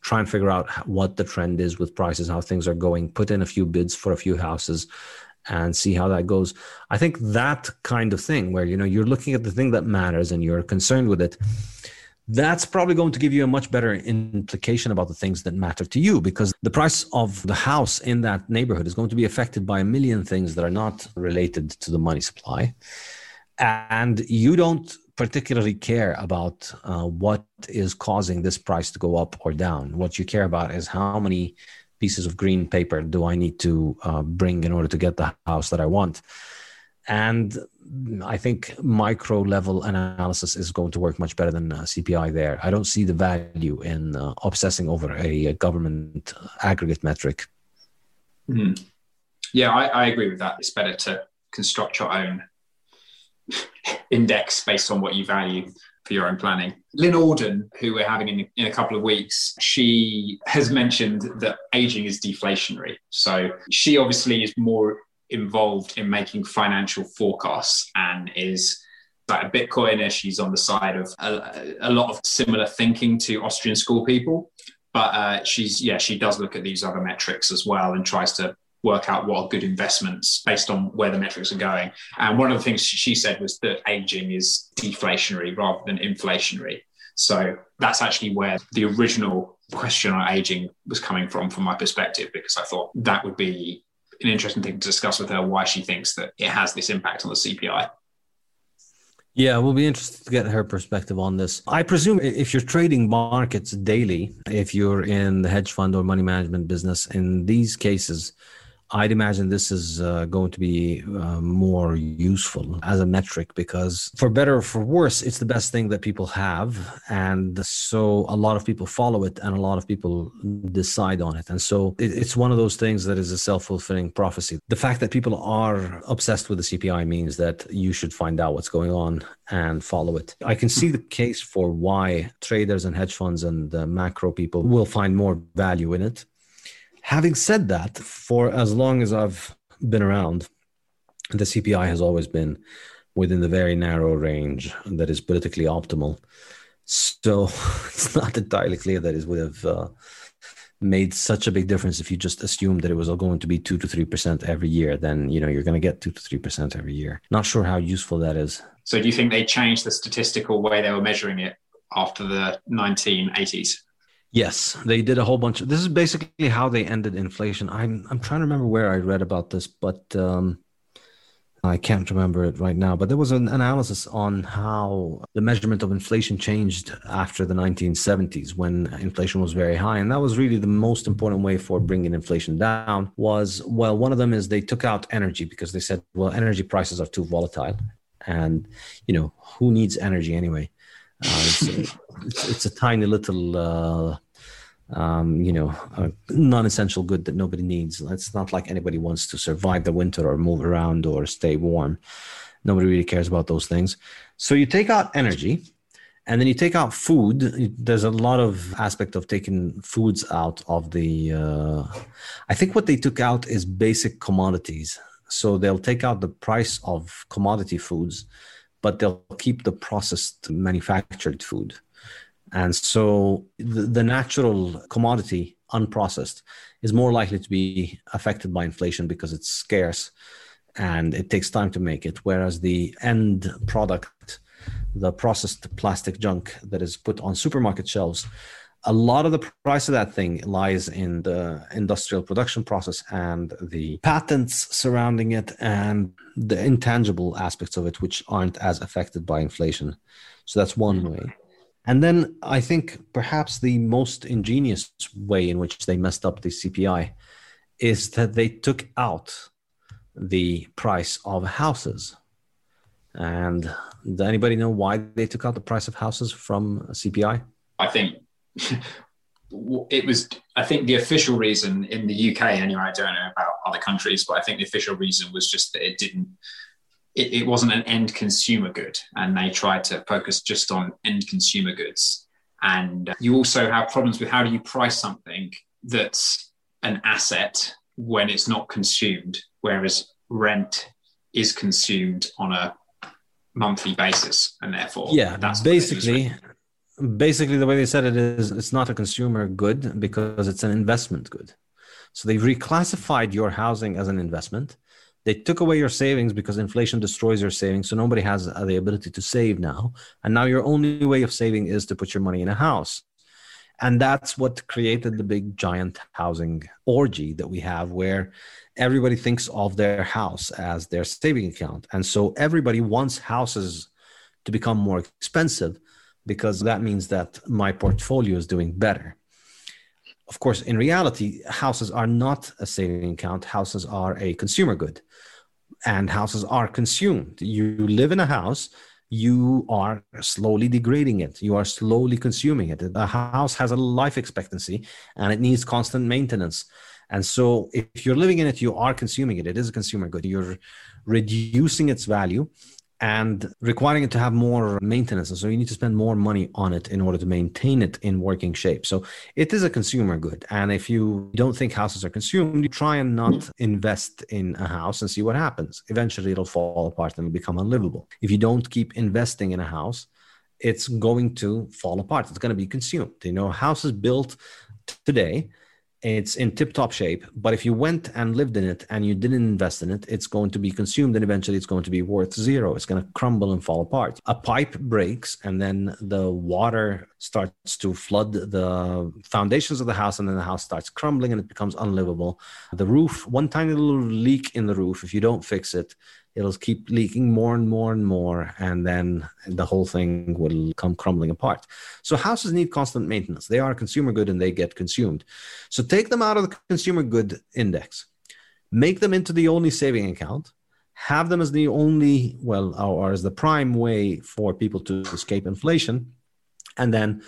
try and figure out what the trend is with prices, how things are going, put in a few bids for a few houses and see how that goes. I think that kind of thing where you know you're looking at the thing that matters and you're concerned with it that's probably going to give you a much better implication about the things that matter to you because the price of the house in that neighborhood is going to be affected by a million things that are not related to the money supply. And you don't particularly care about uh, what is causing this price to go up or down. What you care about is how many pieces of green paper do I need to uh, bring in order to get the house that I want. And I think micro level analysis is going to work much better than uh, CPI there. I don't see the value in uh, obsessing over a, a government aggregate metric. Mm. Yeah, I, I, agree with that. It's better to construct your own index based on what you value for your own planning. Lyn Alden, who we're having in, in a couple of weeks, she has mentioned that aging is deflationary. So she obviously is more involved in making financial forecasts and is like a Bitcoiner. She's on the side of a, a lot of similar thinking to Austrian school people. But uh, she's, yeah, she does look at these other metrics as well and tries to work out what are good investments based on where the metrics are going. And one of the things she said was that aging is deflationary rather than inflationary. So that's actually where the original question on aging was coming from, from my perspective, because I thought that would be an interesting thing to discuss with her why she thinks that it has this impact on the CPI. Yeah, we'll be interested to get her perspective on this. I presume if you're trading markets daily, if you're in the hedge fund or money management business, in these cases, I'd imagine this is uh, going to be uh, more useful as a metric because, for better or for worse, it's the best thing that people have. And so a lot of people follow it and a lot of people decide on it. And so it, it's one of those things that is a self fulfilling prophecy. The fact that people are obsessed with the CPI means that you should find out what's going on and follow it. I can see the case for why traders and hedge funds and macro people will find more value in it Having said that, for as long as I've been around, the CPI has always been within the very narrow range that is politically optimal. So it's not entirely clear that it would have uh, made such a big difference if you just assumed that it was all going to be two to three percent every year. Then you know you're going to get two to three percent every year. Not sure how useful that is. So do you think they changed the statistical way they were measuring it after the 1980s? Yes, they did a whole bunch. Of, this is basically how they ended inflation. I'm I'm trying to remember where I read about this, but um, I can't remember it right now. But there was an analysis on how the measurement of inflation changed after the 1970s, when inflation was very high, and that was really the most important way for bringing inflation down. Was well, one of them is they took out energy because they said, well, energy prices are too volatile, and you know who needs energy anyway. Uh, it's, it's, it's, a tiny little, uh, um, you know, non-essential good that nobody needs. It's not like anybody wants to survive the winter or move around or stay warm. Nobody really cares about those things. So you take out energy, and then you take out food. There's a lot of aspect of taking foods out of the. Uh, I think what they took out is basic commodities. So they'll take out the price of commodity foods but they'll keep the processed manufactured food. And so the, the, natural commodity, unprocessed, is more likely to be affected by inflation because it's scarce and it takes time to make it. Whereas the end product, the processed plastic junk that is put on supermarket shelves, a lot of the price of that thing lies in the industrial production process and the patents surrounding it and the intangible aspects of it, which aren't as affected by inflation. So that's one way. And then I think perhaps the most ingenious way in which they messed up the CPI is that they took out the price of houses. And does anybody know why they took out the price of houses from CPI? I think it was i think the official reason in the uk anyway i don't know about other countries but i think the official reason was just that it didn't it, it wasn't an end consumer good. And they tried to focus just on end consumer goods. And you also have problems with how do you price something that's an asset when it's not consumed whereas rent is consumed on a monthly basis and therefore yeah that's basically basically the way they said it is it's not a consumer good because it's an investment good. So they've reclassified your housing as an investment. They took away your savings because inflation destroys your savings so nobody has the ability to save now. And now your only way of saving is to put your money in a house. And that's what created the big giant housing orgy that we have where everybody thinks of their house as their saving account. And so everybody wants houses to become more expensive because that means that my portfolio is doing better. Of course, in reality, houses are not a saving account. Houses are a consumer good, and houses are consumed. You live in a house, you are slowly degrading it. You are slowly consuming it. A house has a life expectancy and it needs constant maintenance. And so, if you're living in it, you are consuming it. It is a consumer good. You're reducing its value and requiring it to have more maintenance. And so you need to spend more money on it in order to maintain it in working shape. So it is a consumer good. And if you don't think houses are consumed, you try and not invest in a house and see what happens. Eventually it'll fall apart and become unlivable. If you don't keep investing in a house, it's going to fall apart. It's going to be consumed. You know, houses built today it's in tip top shape. But if you went and lived in it and you didn't invest in it, it's going to be consumed and eventually it's going to be worth zero. It's going to crumble and fall apart. A pipe breaks and then the water starts to flood the foundations of the house and then the house starts crumbling and it becomes unlivable. The roof, one tiny little leak in the roof, if you don't fix it, it'll keep leaking more and more and more and then the whole thing will come crumbling apart. So houses need constant maintenance. They are a consumer good and they get consumed. So take them out of the consumer good index. Make them into the only saving account. Have them as the only well or as the prime way for people to escape inflation and then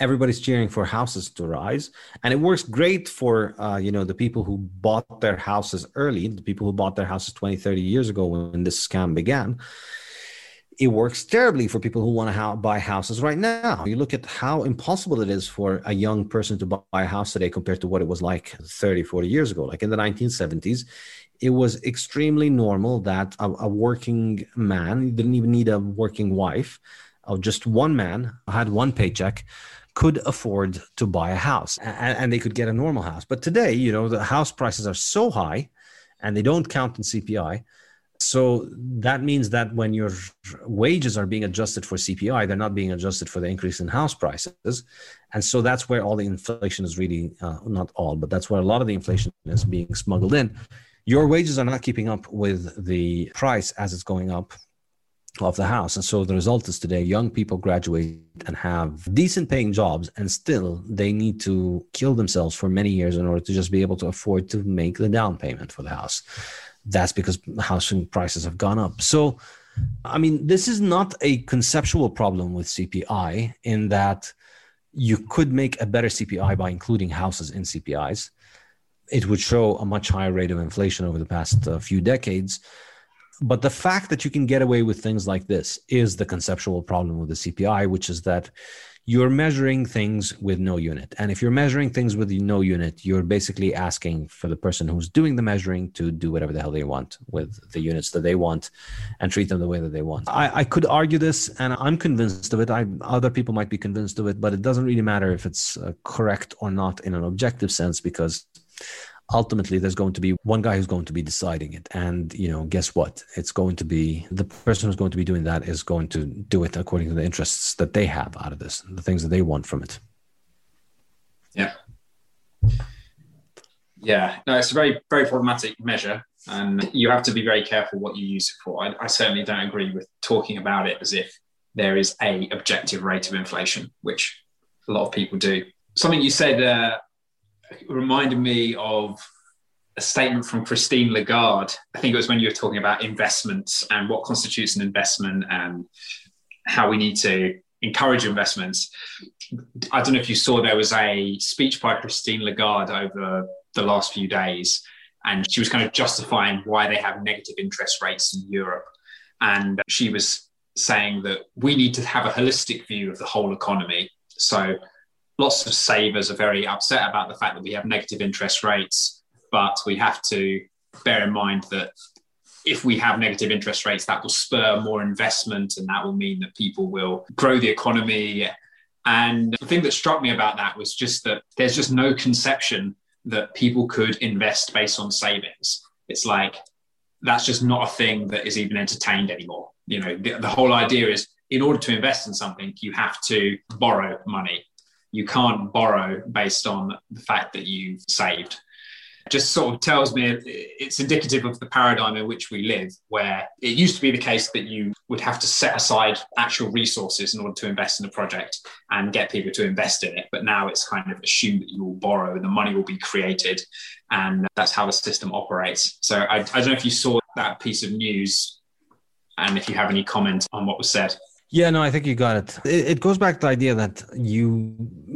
everybody's cheering for houses to rise. And it works great for uh, you know the people who bought their houses early the people who bought their houses 20 30 years ago when this scam began. It works terribly for people who want to buy houses right now. You look at how impossible it is for a young person to buy a house today compared to what it was like 30 40 years ago. Like in the 1970s it was extremely normal that a, a working man didn't even need a working wife of just one man had one paycheck could afford to buy a house and, and, they could get a normal house. But today, you know, the house prices are so high and they don't count in CPI. So that means that when your wages are being adjusted for CPI, they're not being adjusted for the increase in house prices. And so that's where all the inflation is really, uh, not all, but that's where a lot of the inflation is being smuggled in. Your wages are not keeping up with the price as it's going up of the house. And so the result is today young people graduate and have decent paying jobs and still they need to kill themselves for many years in order to just be able to afford to make the down payment for the house. That's because housing prices have gone up. So I mean, this is not a conceptual problem with CPI in that you could make a better CPI by including houses in CPIs. It would show a much higher rate of inflation over the past uh, few decades but the fact that you can get away with things like this is the conceptual problem with the CPI, which is that you're measuring things with no unit. And if you're measuring things with no unit, you're basically asking for the person who's doing the measuring to do whatever the hell they want with the units that they want and treat them the way that they want. I, I could argue this and I'm convinced of it. I, other people might be convinced of it, but it doesn't really matter if it's uh, correct or not in an objective sense because ultimately there's going to be one guy who's going to be deciding it. And you know guess what? It's going to be the person who's going to be doing that is going to do it according to the interests that they have out of this the things that they want from it. Yeah. Yeah. No it's a very very problematic measure. And you have to be very careful what you use it for. I, I certainly don't agree with talking about it as if there is a objective rate of inflation which a lot of people do. Something you said uh, reminded me of a statement from Christine Lagarde. I think it was when you were talking about investments and what constitutes an investment and how we need to encourage investments. I don't know if you saw there was a speech by Christine Lagarde over the last few days, and she was kind of justifying why they have negative interest rates in Europe. And she was saying that we need to have a holistic view of the whole economy. So lots of savers are very upset about the fact that we have negative interest rates, but we have to bear in mind that if we have negative interest rates, that will spur more investment and that will mean that people will grow the economy. And the thing that struck me about that was just that there's just no conception that people could invest based on savings. It's like that's just not a thing that is even entertained anymore. You know, the, the whole idea is in order to invest in something, you have to borrow money you can't borrow based on the fact that you've saved. just sort of tells me it's indicative of the paradigm in which we live, where it used to be the case that you would have to set aside actual resources in order to invest in a project and get people to invest in it. But now it's kind of assumed that you will borrow and the money will be created. And that's how the system operates. So I, I don't know if you saw that piece of news and if you have any comment on what was said. Yeah, no, I think you got it. It goes back to the idea that you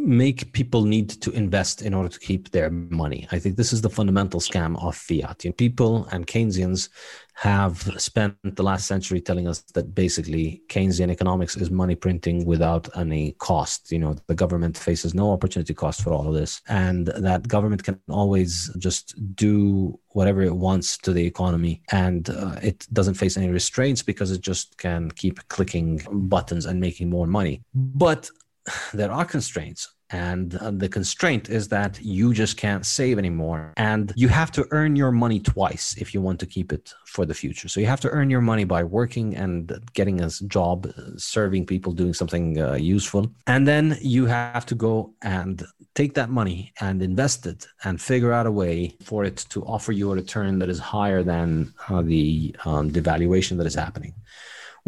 make people need to invest in order to keep their money. I think this is the fundamental scam of fiat. You know, people and Keynesians have spent the last century telling us that basically Keynesian economics is money printing without any cost. You know, the government faces no opportunity cost for all of this, and that government can always just do whatever it wants to the economy, and uh, it doesn't face any restraints because it just can keep clicking buttons and making more money. But there are constraints And the constraint is that you just can't save anymore. And you have to earn your money twice if you want to keep it for the future. So you have to earn your money by working and getting a job, uh, serving people, doing something uh, useful. And then you have to go and take that money and invest it and figure out a way for it to offer you a return that is higher than uh, the um, devaluation that is happening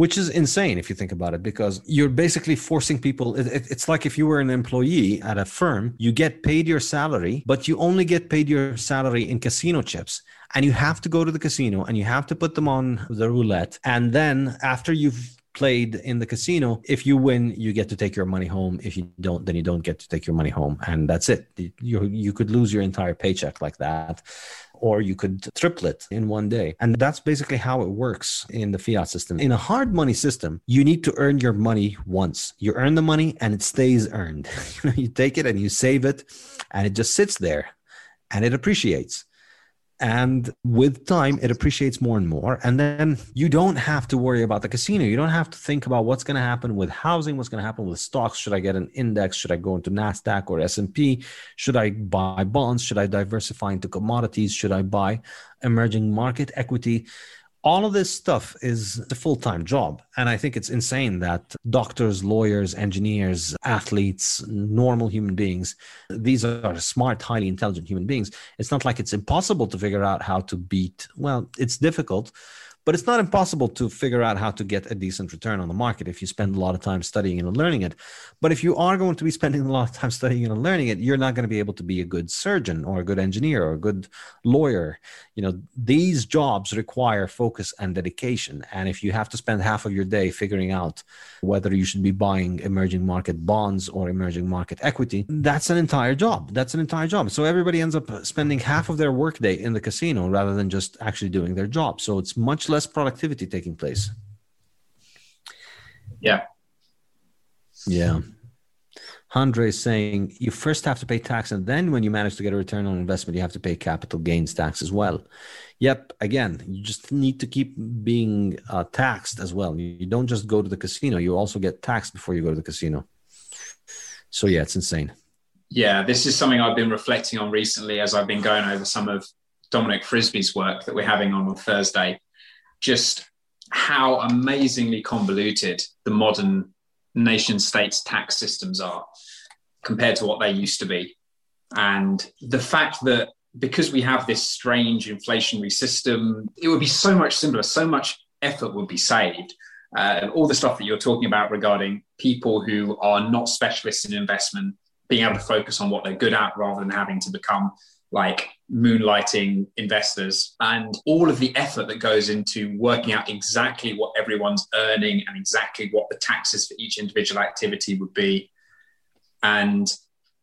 which is insane if you think about it because you're basically forcing people it, it, it's like if you were an employee at a firm you get paid your salary but you only get paid your salary in casino chips. And you have to go to the casino and you have to put them on the roulette. And then after you've played in the casino if you win you get to take your money home. If you don't then you don't get to take your money home. And that's it. You you could lose your entire paycheck like that or you could triplet in one day. And that's basically how it works in the fiat system. In a hard money system, you need to earn your money once. You earn the money and it stays earned. you take it and you save it and it just sits there and it appreciates. And with time, it appreciates more and more. And then you don't have to worry about the casino. You don't have to think about what's going to happen with housing, what's going to happen with stocks. Should I get an index? Should I go into NASDAQ or S&P? Should I buy bonds? Should I diversify into commodities? Should I buy emerging market equity? All of this stuff is a full-time job. And i think it's insane that doctors lawyers engineers athletes normal human beings these are smart highly intelligent human beings. It's not like it's impossible to figure out how to beat well it's difficult but it's not impossible to figure out how to get a decent return on the market if you spend a lot of time studying and learning it. But if you are going to be spending a lot of time studying and learning it, you're not going to be able to be a good surgeon or a good engineer or a good lawyer. You know, these jobs require focus and dedication. And if you have to spend half of your day figuring out whether you should be buying emerging market bonds or emerging market equity, that's an entire job. That's an entire job. So everybody ends up spending half of their workday in the casino rather than just actually doing their job. So it's much less productivity taking place. Yeah. Yeah. Andre is saying you first have to pay tax, and then when you manage to get a return on investment, you have to pay capital gains tax as well. Yep. Again, you just need to keep being uh, taxed as well. You don't just go to the casino; you also get taxed before you go to the casino. So yeah, it's insane. Yeah, this is something I've been reflecting on recently as I've been going over some of Dominic Frisby's work that we're having on on Thursday just how amazingly convoluted the modern nation states tax systems are compared to what they used to be. And the fact that because we have this strange inflationary system, it would be so much simpler, so much effort would be saved. Uh, all the stuff that you're talking about regarding people who are not specialists in investment being able to focus on what they're good at rather than having to become like moonlighting investors and all of the effort that goes into working out exactly what everyone's earning and exactly what the taxes for each individual activity would be. And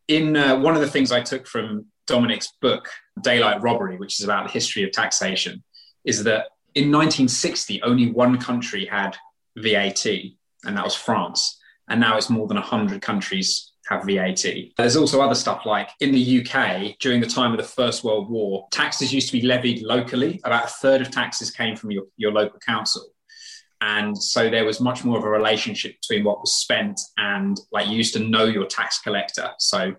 in uh, one of the things I took from Dominic's book, Daylight Robbery, which is about the history of taxation, is that in 1960, only one country had VAT, and that was France. And now it's more than 100 countries have VAT. There's also other stuff like in the UK during the time of the First World War, taxes used to be levied locally. About a third of taxes came from your, your local council. And so there was much more of a relationship between what was spent and like you used to know your tax collector. So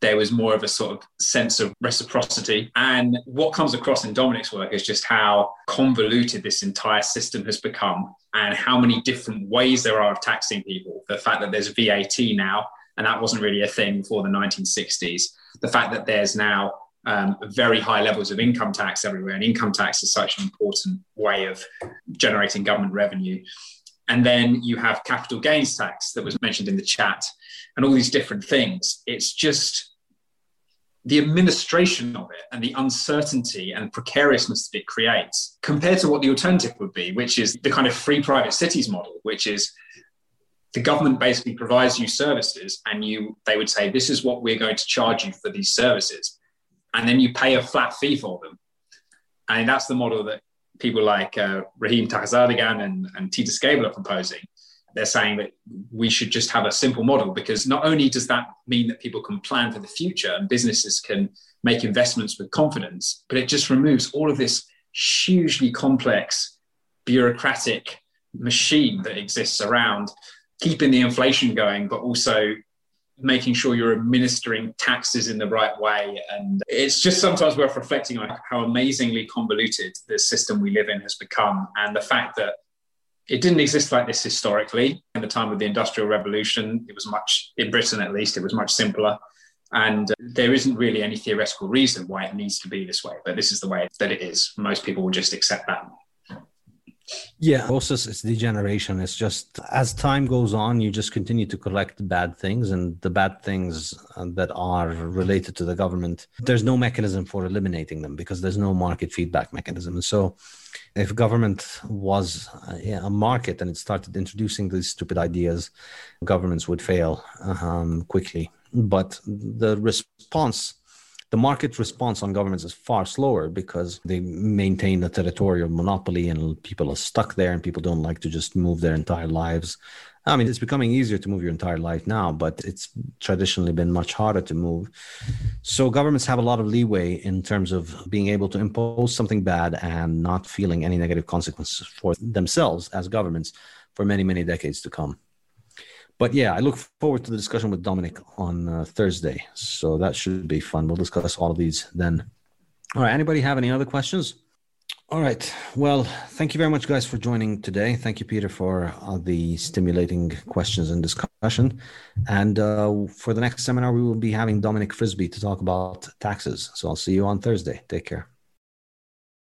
there was more of a sort of sense of reciprocity. And what comes across in Dominic's work is just how convoluted this entire system has become and how many different ways there are of taxing people. The fact that there's VAT now, and that wasn't really a thing before the 1960s. The fact that there's now um, very high levels of income tax everywhere, and income tax is such an important way of generating government revenue. And then you have capital gains tax that was mentioned in the chat, and all these different things. It's just the administration of it and the uncertainty and precariousness that it creates compared to what the alternative would be, which is the kind of free private cities model, which is the government basically provides you services and you they would say this is what we're going to charge you for these services. And then you pay a flat fee for them. And that's the model that people like uh, Rahim Taghizadegan and, and Titus Gebel are proposing. They're saying that we should just have a simple model because not only does that mean that people can plan for the future and businesses can make investments with confidence but it just removes all of this hugely complex bureaucratic machine that exists around keeping the inflation going, but also making sure you're administering taxes in the right way. And it's just sometimes worth reflecting on how amazingly convoluted the system we live in has become and the fact that it didn't exist like this historically. In the time of the Industrial Revolution, it was much, in Britain at least, it was much simpler. And there isn't really any theoretical reason why it needs to be this way, but this is the way that it is. Most people will just accept that. Yeah, process it's degeneration. It's just as time goes on, you just continue to collect bad things, and the bad things uh, that are related to the government, there's no mechanism for eliminating them because there's no market feedback mechanism. And so, if government was uh, a market and it started introducing these stupid ideas, governments would fail um, quickly. But the response the market response on governments is far slower because they maintain a territorial monopoly and people are stuck there and people don't like to just move their entire lives. I mean, it's becoming easier to move your entire life now, but it's traditionally been much harder to move. So governments have a lot of leeway in terms of being able to impose something bad and not feeling any negative consequences for themselves as governments for many, many decades to come but yeah, I look forward to the discussion with Dominic on uh, Thursday. So that should be fun. We'll discuss all of these then. All right. Anybody have any other questions? All right. Well, thank you very much, guys, for joining today. Thank you, Peter, for uh, the stimulating questions and discussion. And uh, for the next seminar, we will be having Dominic Frisby to talk about taxes. So I'll see you on Thursday. Take care.